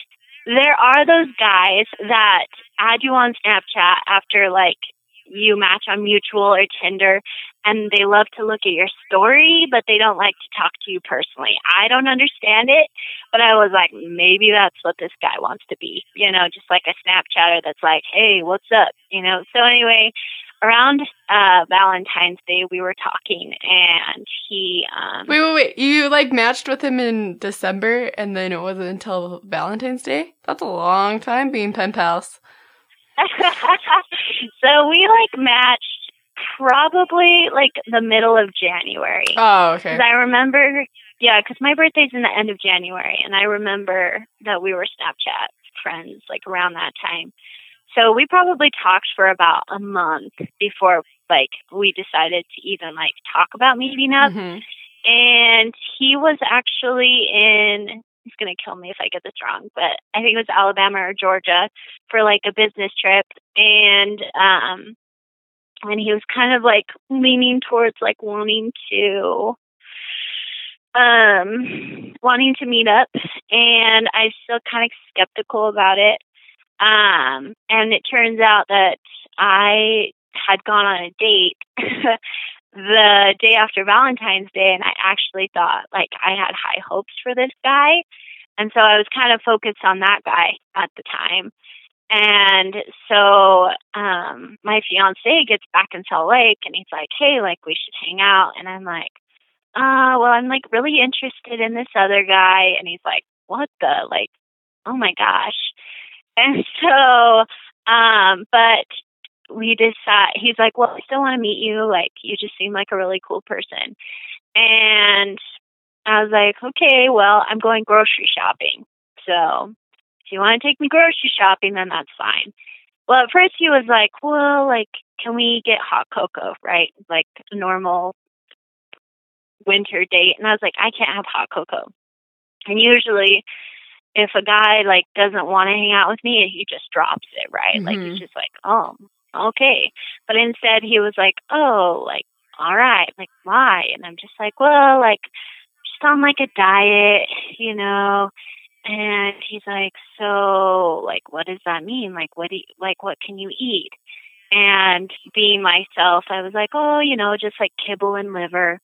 [SPEAKER 4] there are those guys that add you on Snapchat after like you match on Mutual or Tinder and they love to look at your story, but they don't like to talk to you personally. I don't understand it, but I was like, maybe that's what this guy wants to be, you know, just like a Snapchatter that's like, hey, what's up, you know? So anyway, around uh, Valentine's Day, we were talking, and he. Um,
[SPEAKER 1] wait, wait, wait! You like matched with him in December, and then it wasn't until Valentine's Day. That's a long time being pen pals.
[SPEAKER 4] so we like matched probably like the middle of January.
[SPEAKER 1] Oh, okay.
[SPEAKER 4] Because I remember, yeah, because my birthday's in the end of January, and I remember that we were Snapchat friends like around that time. So we probably talked for about a month before like we decided to even like talk about meeting up.
[SPEAKER 1] Mm-hmm.
[SPEAKER 4] And he was actually in he's gonna kill me if I get this wrong, but I think it was Alabama or Georgia for like a business trip and um and he was kind of like leaning towards like wanting to um wanting to meet up and I still kind of skeptical about it um, and it turns out that I had gone on a date the day after Valentine's Day, and I actually thought like I had high hopes for this guy. And so I was kind of focused on that guy at the time. And so um my fiance gets back in Salt Lake and he's like, Hey, like we should hang out and I'm like, uh, well I'm like really interested in this other guy and he's like, What the like oh my gosh. And so, um, but we decide, he's like, well, I still want to meet you. Like, you just seem like a really cool person. And I was like, okay, well, I'm going grocery shopping. So if you want to take me grocery shopping, then that's fine. Well, at first he was like, well, like, can we get hot cocoa, right? Like a normal winter date. And I was like, I can't have hot cocoa. And usually if a guy like doesn't want to hang out with me, he just drops it, right? Mm-hmm. Like he's just like, oh, okay. But instead, he was like, oh, like, all right, like why? And I'm just like, well, like, just on like a diet, you know. And he's like, so, like, what does that mean? Like, what do you, like, what can you eat? And being myself, I was like, oh, you know, just like kibble and liver.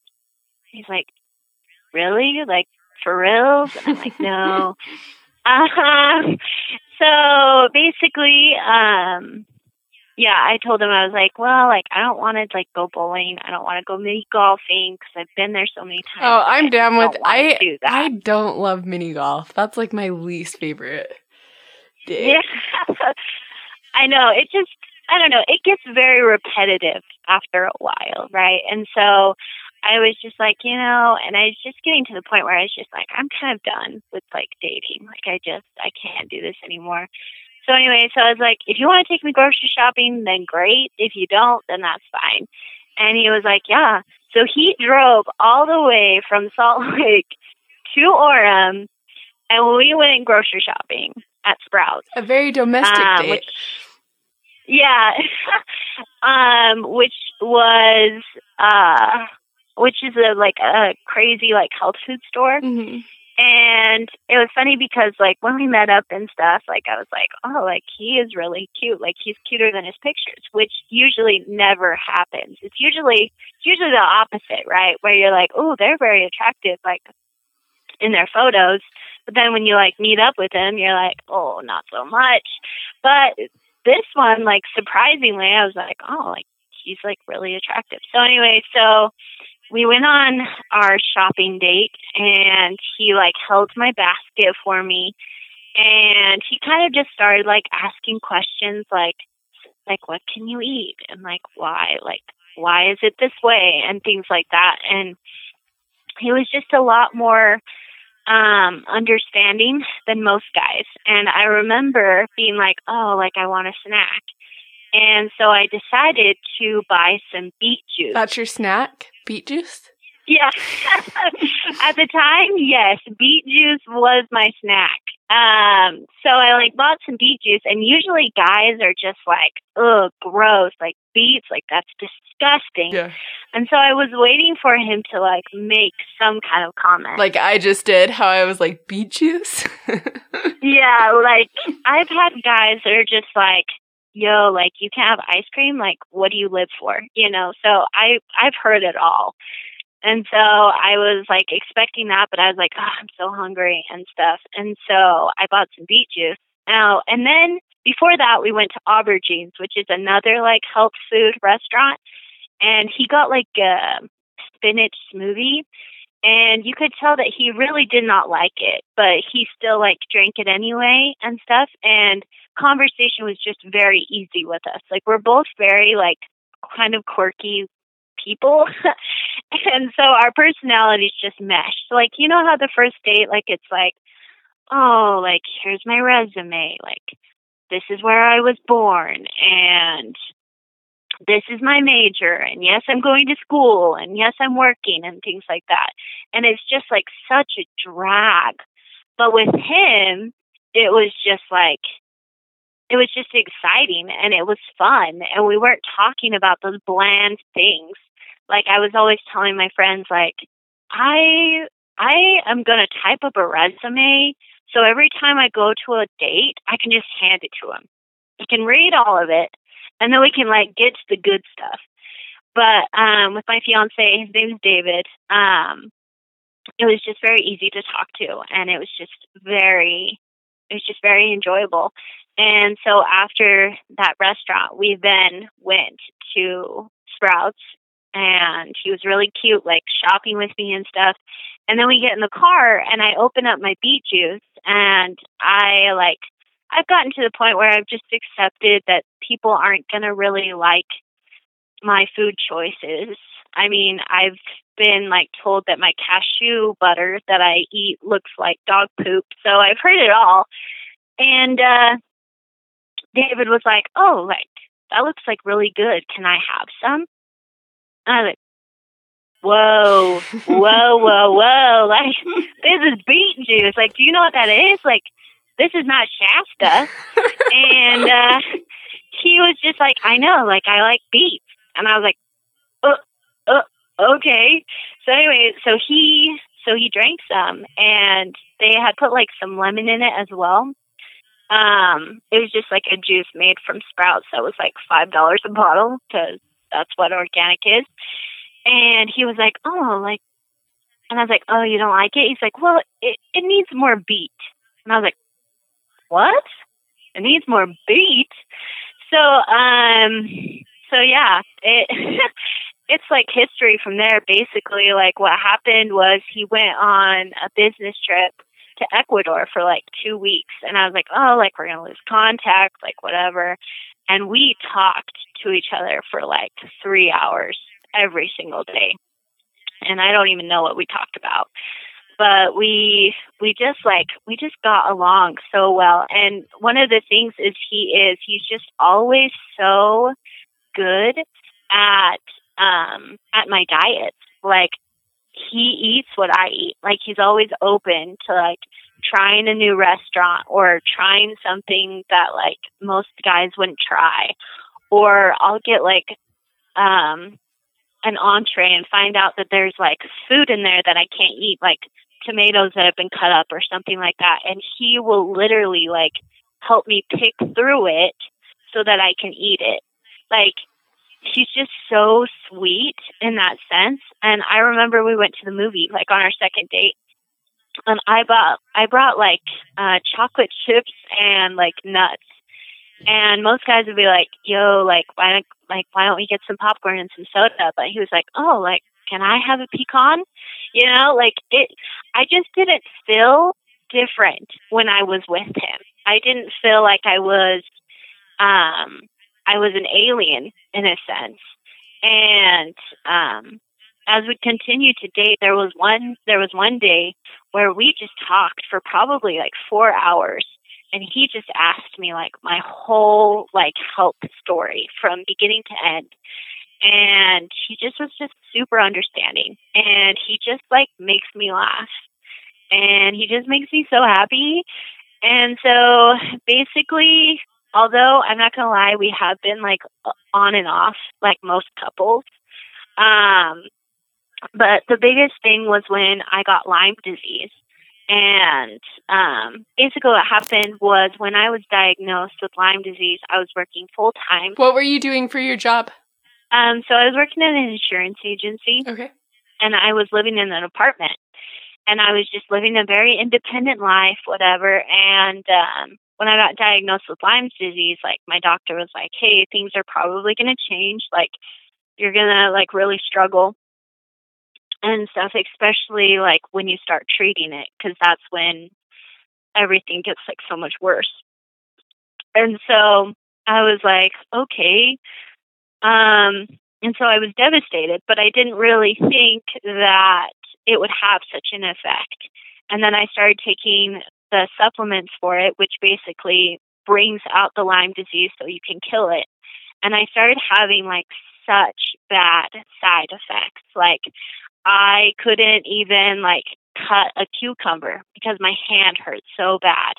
[SPEAKER 4] He's like, really? Like, for reals? And I'm like, no. Um, so basically, um, yeah, I told him I was like, well, like I don't want to like go bowling. I don't want to go mini golfing because I've been there so many times.
[SPEAKER 1] Oh, I'm down with. I do I don't love mini golf. That's like my least favorite.
[SPEAKER 4] Day. Yeah, I know. It just I don't know. It gets very repetitive after a while, right? And so I was just like, you know, and I was just getting to the point where I was just like, I'm kind of done with like dating. Like, I just, I can't do this anymore. So anyway, so I was like, if you want to take me grocery shopping, then great. If you don't, then that's fine. And he was like, yeah. So he drove all the way from Salt Lake to Orem, and we went grocery shopping at Sprouts.
[SPEAKER 1] A very domestic um, date.
[SPEAKER 4] Which, yeah, um, which was uh which is a like a crazy like health food store.
[SPEAKER 1] Mm-hmm.
[SPEAKER 4] And it was funny because like when we met up and stuff, like I was like, oh, like he is really cute. Like he's cuter than his pictures, which usually never happens. It's usually it's usually the opposite, right? Where you're like, oh, they're very attractive, like in their photos. But then when you like meet up with them, you're like, oh, not so much. But this one, like surprisingly, I was like, oh, like he's like really attractive. So anyway, so we went on our shopping date and he like held my basket for me and he kind of just started like asking questions like like what can you eat and like why like why is it this way and things like that and he was just a lot more um understanding than most guys and i remember being like oh like i want a snack and so I decided to buy some beet juice.
[SPEAKER 1] That's your snack? Beet juice?
[SPEAKER 4] Yeah. At the time, yes, beet juice was my snack. Um, so I like bought some beet juice and usually guys are just like, ugh, gross, like beets, like that's disgusting.
[SPEAKER 1] Yeah.
[SPEAKER 4] And so I was waiting for him to like make some kind of comment.
[SPEAKER 1] Like I just did, how I was like, beet juice?
[SPEAKER 4] yeah, like I've had guys that are just like, yo, like you can't have ice cream. Like, what do you live for? You know, so I, I've heard it all. And so I was like expecting that, but I was like, oh, I'm so hungry and stuff. And so I bought some beet juice. Now, and then before that, we went to Aubergine's, which is another like health food restaurant. And he got like a spinach smoothie. And you could tell that he really did not like it, but he still like drank it anyway and stuff. And conversation was just very easy with us. Like we're both very like kind of quirky people. and so our personalities just mesh. Like, you know how the first date, like, it's like, oh, like, here's my resume. Like, this is where I was born. And this is my major. And yes, I'm going to school. And yes, I'm working and things like that. And it's just like such a drag. But with him, it was just like, it was just exciting and it was fun and we weren't talking about those bland things like I was always telling my friends like I I am going to type up a resume so every time I go to a date, I can just hand it to him. He can read all of it and then we can like get to the good stuff. But um with my fiance, his name is David, um it was just very easy to talk to and it was just very it was just very enjoyable. And so after that restaurant, we then went to Sprouts and he was really cute, like shopping with me and stuff. And then we get in the car and I open up my beet juice and I like I've gotten to the point where I've just accepted that people aren't going to really like my food choices. I mean, I've been like told that my cashew butter that I eat looks like dog poop. So I've heard it all. And uh David was like, "Oh, like that looks like really good. Can I have some?" I was like, whoa, whoa, whoa, whoa. Like, this is beet juice. Like, do you know what that is? Like, this is not Shasta. and uh, he was just like, I know, like, I like beets. And I was like, uh, uh, okay. So anyway, so he, so he drank some and they had put like some lemon in it as well. Um, it was just like a juice made from sprouts that was like five dollars a bottle because that's what organic is. And he was like, oh, like, and I was like, oh, you don't like it? He's like, well, it, it needs more beet. And I was like, what? It needs more beet. So, um, so yeah, it, it's like history from there. Basically, like what happened was he went on a business trip to Ecuador for like two weeks, and I was like, oh, like we're gonna lose contact, like whatever. And we talked to each other for like three hours every single day. And I don't even know what we talked about. But we we just like we just got along so well. And one of the things is he is he's just always so good at um at my diet. Like he eats what I eat. Like he's always open to like trying a new restaurant or trying something that like most guys wouldn't try or I'll get like um an entree and find out that there's like food in there that I can't eat, like tomatoes that have been cut up or something like that. And he will literally like help me pick through it so that I can eat it. Like he's just so sweet in that sense. And I remember we went to the movie like on our second date and I bought I brought like uh chocolate chips and like nuts and most guys would be like, "Yo, like, why don't like why don't we get some popcorn and some soda?" But he was like, "Oh, like, can I have a pecan?" You know, like it. I just didn't feel different when I was with him. I didn't feel like I was, um, I was an alien in a sense. And um, as we continued to date, there was one there was one day where we just talked for probably like four hours and he just asked me like my whole like health story from beginning to end and he just was just super understanding and he just like makes me laugh and he just makes me so happy and so basically although i'm not gonna lie we have been like on and off like most couples um but the biggest thing was when i got lyme disease And um, basically, what happened was when I was diagnosed with Lyme disease, I was working full time.
[SPEAKER 1] What were you doing for your job?
[SPEAKER 4] Um, so I was working at an insurance agency,
[SPEAKER 1] Okay.
[SPEAKER 4] and I was living in an apartment. And I was just living a very independent life, whatever. And um, when I got diagnosed with Lyme disease, like my doctor was like, "Hey, things are probably going to change. Like, you're gonna like really struggle." and stuff, especially like when you start treating it, because that's when everything gets like so much worse. And so I was like, okay. Um, and so I was devastated, but I didn't really think that it would have such an effect. And then I started taking the supplements for it, which basically brings out the Lyme disease so you can kill it. And I started having like such bad side effects. Like I couldn't even like cut a cucumber because my hand hurt so bad.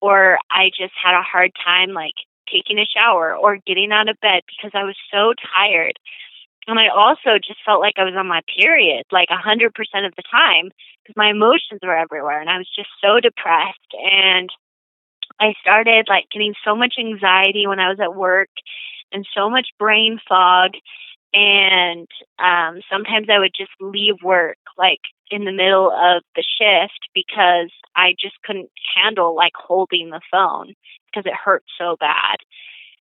[SPEAKER 4] Or I just had a hard time like taking a shower or getting out of bed because I was so tired. And I also just felt like I was on my period like a 100% of the time because my emotions were everywhere and I was just so depressed. And I started like getting so much anxiety when I was at work and so much brain fog and um sometimes I would just leave work like in the middle of the shift because I just couldn't handle like holding the phone because it hurt so bad.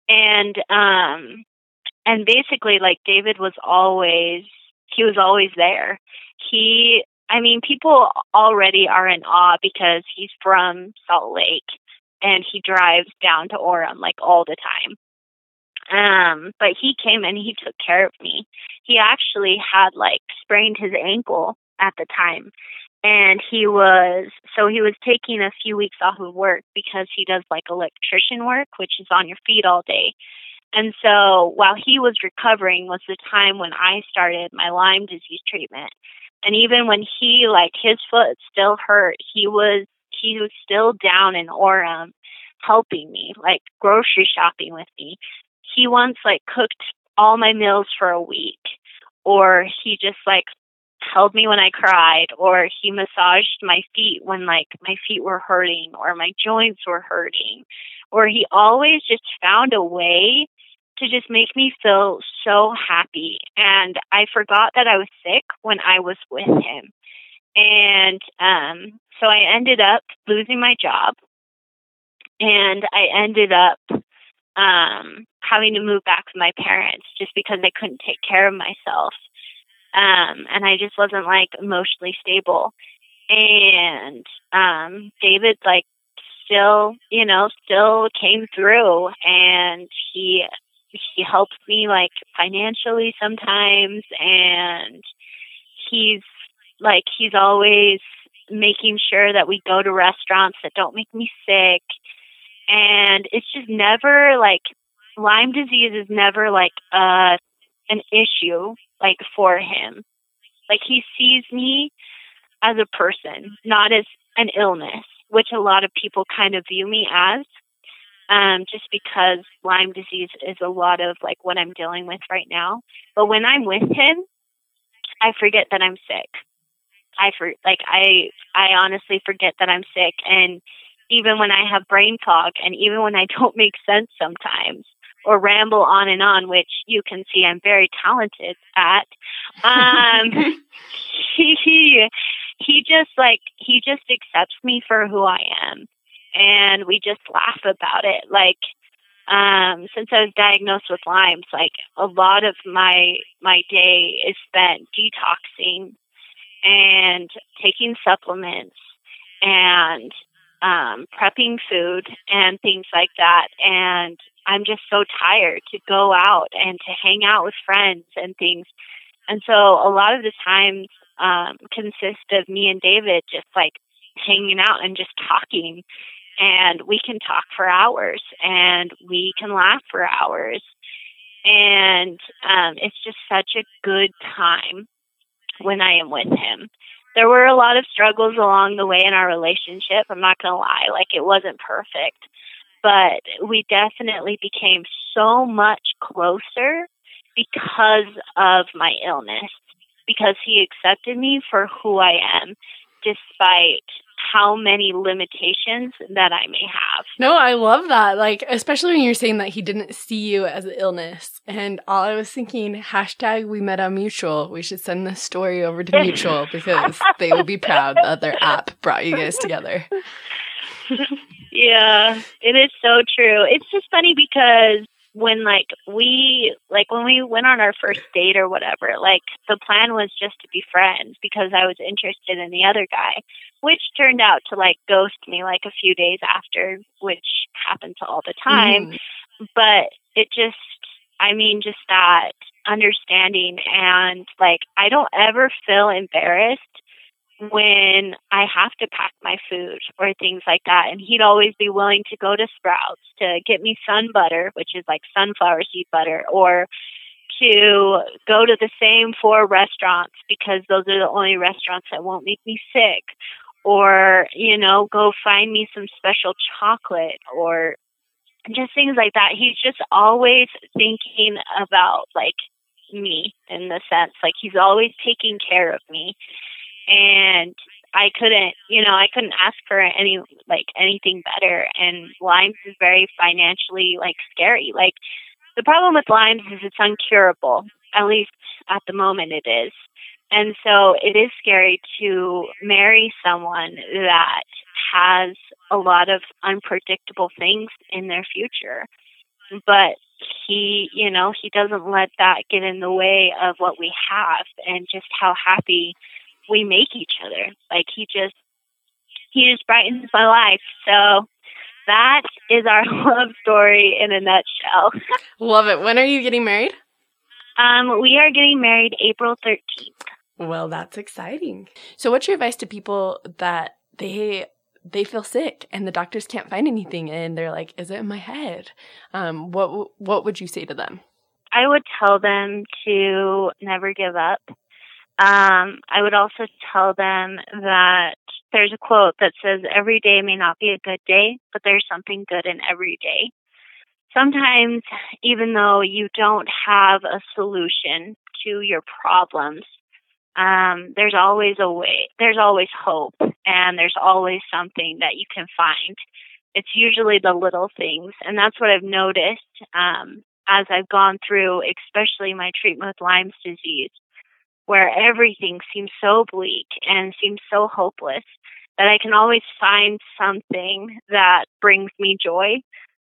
[SPEAKER 4] And um and basically like David was always he was always there. He I mean people already are in awe because he's from Salt Lake and he drives down to Orem like all the time. Um, but he came and he took care of me. He actually had like sprained his ankle at the time. And he was, so he was taking a few weeks off of work because he does like electrician work, which is on your feet all day. And so while he was recovering was the time when I started my Lyme disease treatment. And even when he, like, his foot still hurt, he was, he was still down in Orem helping me, like grocery shopping with me he once like cooked all my meals for a week or he just like held me when I cried or he massaged my feet when like my feet were hurting or my joints were hurting or he always just found a way to just make me feel so happy and I forgot that I was sick when I was with him and um so I ended up losing my job and I ended up um having to move back with my parents just because I couldn't take care of myself. Um, and I just wasn't like emotionally stable. And um, David, like, still, you know, still came through and he he helps me like financially sometimes and he's like he's always making sure that we go to restaurants that don't make me sick and it's just never like Lyme disease is never like uh an issue like for him. Like he sees me as a person, not as an illness, which a lot of people kind of view me as. Um, just because Lyme disease is a lot of like what I'm dealing with right now. But when I'm with him, I forget that I'm sick. I for like I I honestly forget that I'm sick and even when I have brain fog and even when I don't make sense sometimes, or ramble on and on, which you can see I'm very talented at. Um, he, he he just like he just accepts me for who I am, and we just laugh about it. Like um, since I was diagnosed with Lyme, like a lot of my my day is spent detoxing and taking supplements and um, prepping food and things like that. And I'm just so tired to go out and to hang out with friends and things. And so a lot of the times um, consist of me and David just like hanging out and just talking. And we can talk for hours and we can laugh for hours. And um, it's just such a good time when I am with him. There were a lot of struggles along the way in our relationship. I'm not going to lie, like it wasn't perfect but we definitely became so much closer because of my illness, because he accepted me for who I am, despite how many limitations that I may have.
[SPEAKER 1] No, I love that. Like, especially when you're saying that he didn't see you as an illness. And all I was thinking, hashtag we met on Mutual. We should send this story over to Mutual because they will be proud that their app brought you guys together.
[SPEAKER 4] yeah, it is so true. It's just funny because when like we like when we went on our first date or whatever like the plan was just to be friends because i was interested in the other guy which turned out to like ghost me like a few days after which happens all the time mm. but it just i mean just that understanding and like i don't ever feel embarrassed when I have to pack my food or things like that. And he'd always be willing to go to Sprouts to get me sun butter, which is like sunflower seed butter, or to go to the same four restaurants because those are the only restaurants that won't make me sick. Or, you know, go find me some special chocolate or just things like that. He's just always thinking about like me in the sense like he's always taking care of me and I couldn't, you know, I couldn't ask for any like anything better. And Lyme's is very financially like scary. Like the problem with Lyme's is it's uncurable. At least at the moment it is. And so it is scary to marry someone that has a lot of unpredictable things in their future. But he, you know, he doesn't let that get in the way of what we have and just how happy we make each other. Like he just he just brightens my life. So that is our love story in a nutshell.
[SPEAKER 1] Love it. When are you getting married?
[SPEAKER 4] Um, we are getting married April 13th.
[SPEAKER 1] Well, that's exciting. So what's your advice to people that they they feel sick and the doctors can't find anything and they're like, is it in my head? Um, what what would you say to them?
[SPEAKER 4] I would tell them to never give up um, I would also tell them that there's a quote that says, Every day may not be a good day, but there's something good in every day. Sometimes, even though you don't have a solution to your problems, um, there's always a way, there's always hope, and there's always something that you can find. It's usually the little things, and that's what I've noticed um, as I've gone through, especially my treatment with Lyme's disease where everything seems so bleak and seems so hopeless that I can always find something that brings me joy.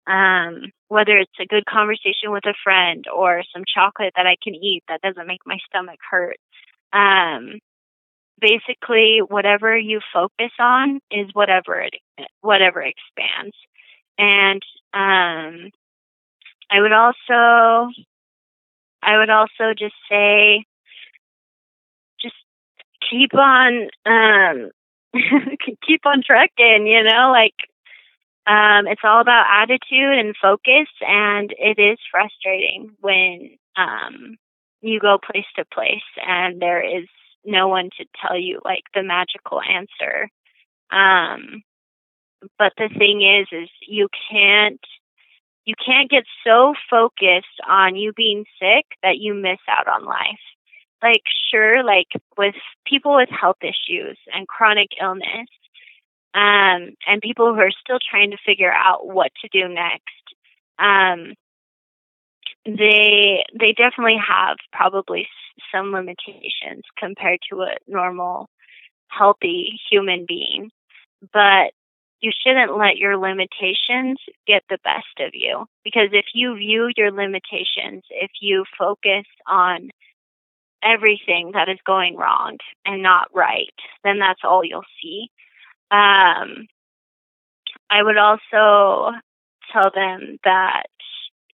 [SPEAKER 4] Um, whether it's a good conversation with a friend or some chocolate that I can eat that doesn't make my stomach hurt. Um, basically, whatever you focus on is whatever it whatever expands. And um, I would also I would also just say keep on um keep on trucking, you know, like um it's all about attitude and focus and it is frustrating when um you go place to place and there is no one to tell you like the magical answer. Um but the thing is is you can't you can't get so focused on you being sick that you miss out on life like sure like with people with health issues and chronic illness um and people who are still trying to figure out what to do next um they they definitely have probably some limitations compared to a normal healthy human being but you shouldn't let your limitations get the best of you because if you view your limitations if you focus on everything that is going wrong and not right, then that's all you'll see. Um, I would also tell them that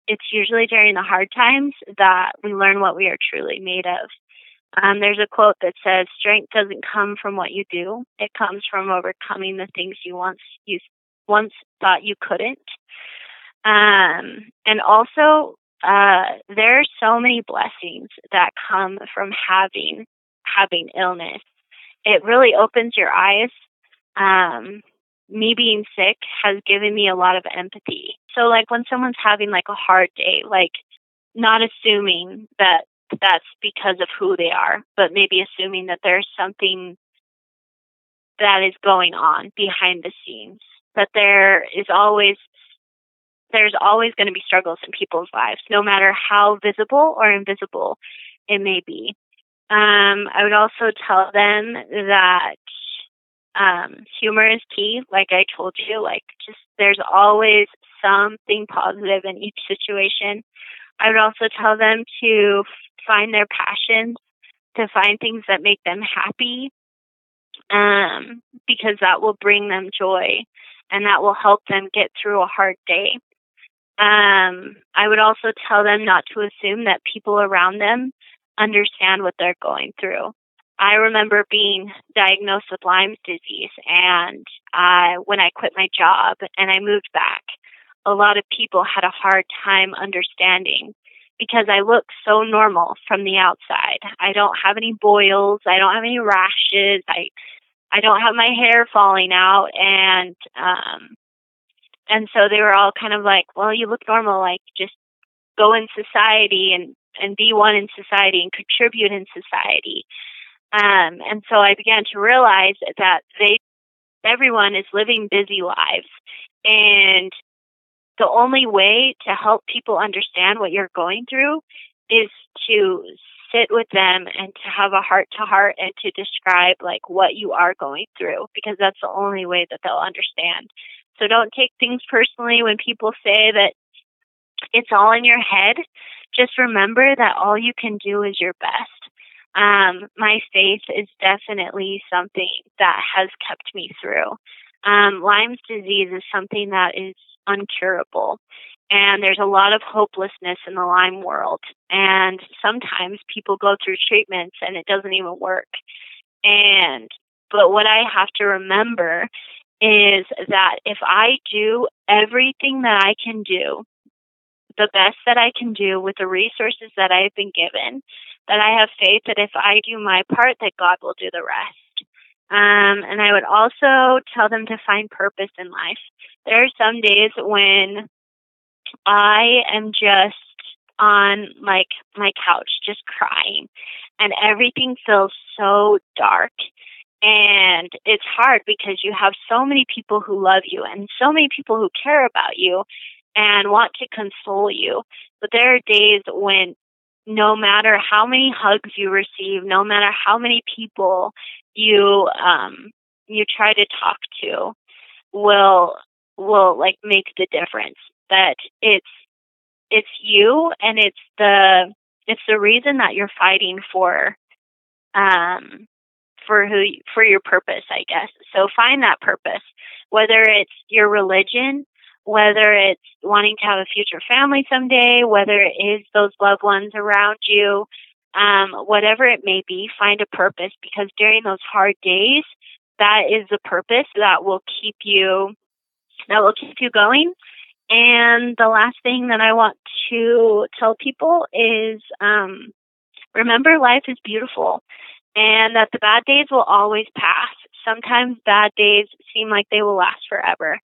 [SPEAKER 4] it's usually during the hard times that we learn what we are truly made of. Um, there's a quote that says, "Strength doesn't come from what you do; it comes from overcoming the things you once you once thought you couldn't." Um, and also, uh, there are so many blessings that come from having having illness. It really opens your eyes. Um, me being sick has given me a lot of empathy. So, like when someone's having like a hard day, like not assuming that that's because of who they are, but maybe assuming that there's something that is going on behind the scenes. That there is always there's always going to be struggles in people's lives, no matter how visible or invisible it may be. Um, I would also tell them that um, humor is key. Like I told you, like just there's always something positive in each situation. I would also tell them to find their passions, to find things that make them happy, um, because that will bring them joy and that will help them get through a hard day. Um, I would also tell them not to assume that people around them understand what they're going through. I remember being diagnosed with Lyme's disease, and I, when I quit my job and I moved back, a lot of people had a hard time understanding because I look so normal from the outside. I don't have any boils, I don't have any rashes, I I don't have my hair falling out and um and so they were all kind of like, "Well, you look normal, like just go in society and and be one in society and contribute in society." Um and so I began to realize that they everyone is living busy lives and the only way to help people understand what you're going through is to sit with them and to have a heart to heart and to describe like what you are going through because that's the only way that they'll understand. So don't take things personally when people say that it's all in your head. Just remember that all you can do is your best. Um, my faith is definitely something that has kept me through. Um, Lyme's disease is something that is uncurable. And there's a lot of hopelessness in the Lyme world. And sometimes people go through treatments and it doesn't even work. And, but what I have to remember is that if I do everything that I can do, the best that I can do with the resources that I've been given, that I have faith that if I do my part, that God will do the rest. Um, and I would also tell them to find purpose in life. There are some days when I am just on like my couch just crying and everything feels so dark and it's hard because you have so many people who love you and so many people who care about you and want to console you. But there are days when no matter how many hugs you receive no matter how many people you um you try to talk to will will like make the difference. That it's it's you and it's the it's the reason that you're fighting for um for who for your purpose i guess so find that purpose whether it's your religion whether it's wanting to have a future family someday whether it is those loved ones around you um whatever it may be find a purpose because during those hard days that is the purpose that will keep you that will keep you going. And the last thing that I want to tell people is um, remember life is beautiful and that the bad days will always pass. Sometimes bad days seem like they will last forever,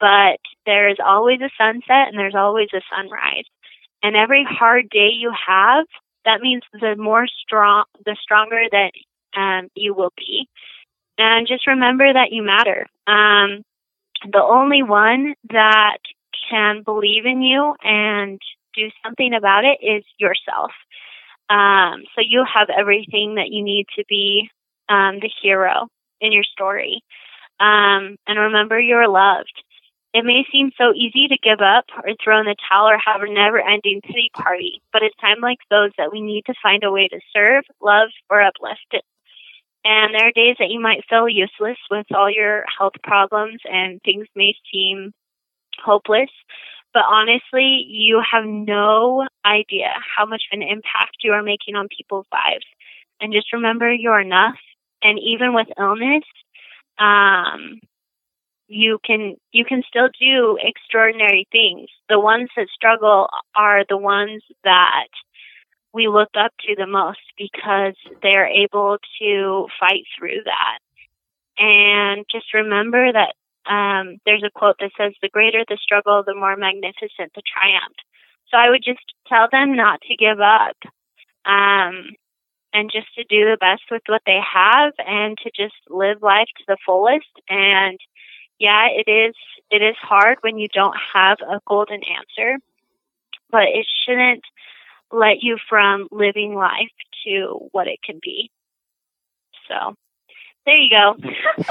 [SPEAKER 4] but there is always a sunset and there's always a sunrise. And every hard day you have, that means the more strong, the stronger that um, you will be. And just remember that you matter. Um, the only one that can believe in you and do something about it is yourself. Um, so you have everything that you need to be um, the hero in your story. Um, and remember, you're loved. It may seem so easy to give up or throw in the towel or have a never ending pity party, but it's time like those that we need to find a way to serve, love, or uplift it. and there are days that you might feel useless with all your health problems and things may seem hopeless. But honestly, you have no idea how much of an impact you are making on people's lives. And just remember you're enough. And even with illness, um, you can you can still do extraordinary things. The ones that struggle are the ones that we look up to the most because they're able to fight through that. And just remember that um, there's a quote that says, the greater the struggle, the more magnificent the triumph. So I would just tell them not to give up. Um, and just to do the best with what they have and to just live life to the fullest and yeah it is it is hard when you don't have a golden answer but it shouldn't let you from living life to what it can be so there you go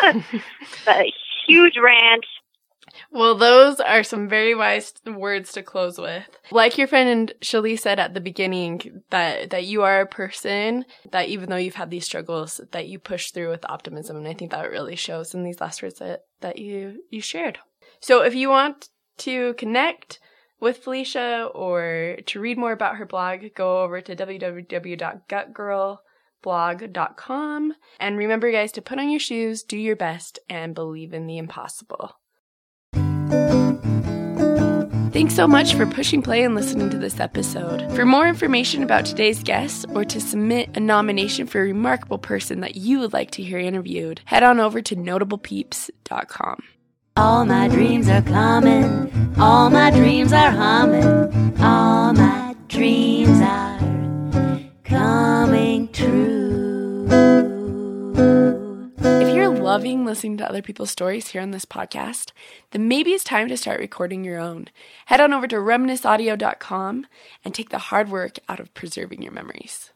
[SPEAKER 4] a huge rant
[SPEAKER 1] well, those are some very wise words to close with. Like your friend Shalee said at the beginning, that that you are a person that even though you've had these struggles, that you push through with optimism, and I think that really shows in these last words that that you you shared. So, if you want to connect with Felicia or to read more about her blog, go over to www.gutgirlblog.com. And remember, guys, to put on your shoes, do your best, and believe in the impossible. Thanks so much for pushing play and listening to this episode. For more information about today's guest or to submit a nomination for a remarkable person that you would like to hear interviewed, head on over to notablepeeps.com.
[SPEAKER 2] All my dreams are coming, all my dreams are humming, all my dreams are coming true.
[SPEAKER 1] If you're loving listening to other people's stories here on this podcast, then maybe it's time to start recording your own. Head on over to reminisceaudio.com and take the hard work out of preserving your memories.